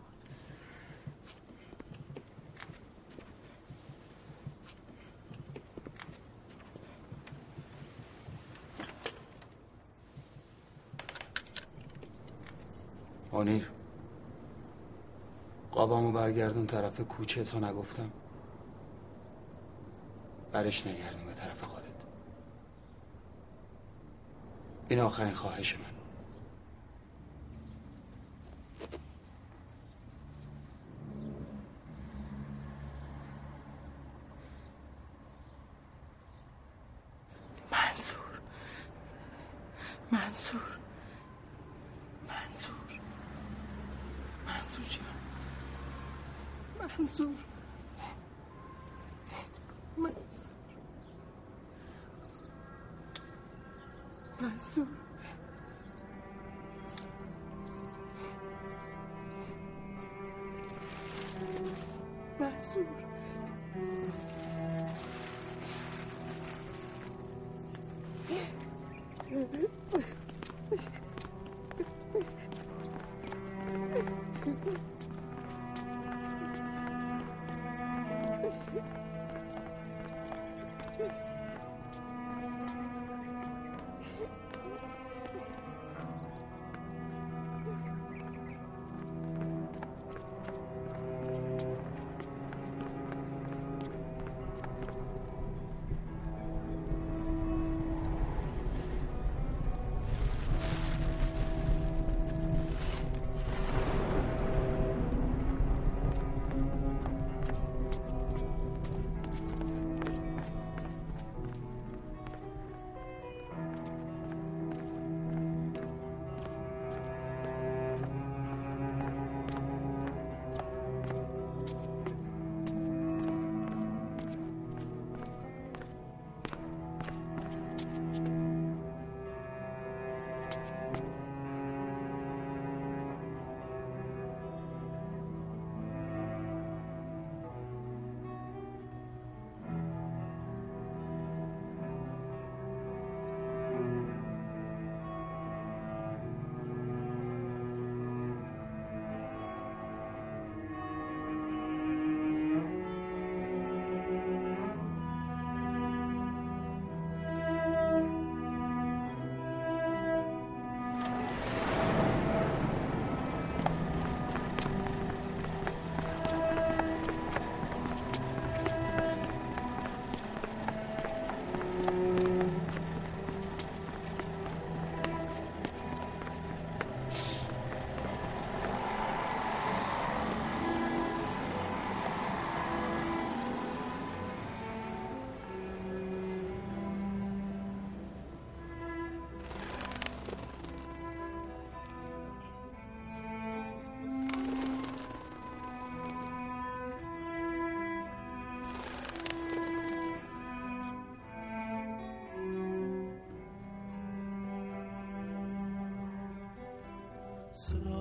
منیر قابامو برگردون طرف کوچه تا نگفتم. برش نگردون به طرف خودت این آخرین خواهش من. منصور. منصور. منصور. منصور جان. منصور. منصور. منصور منصور صدا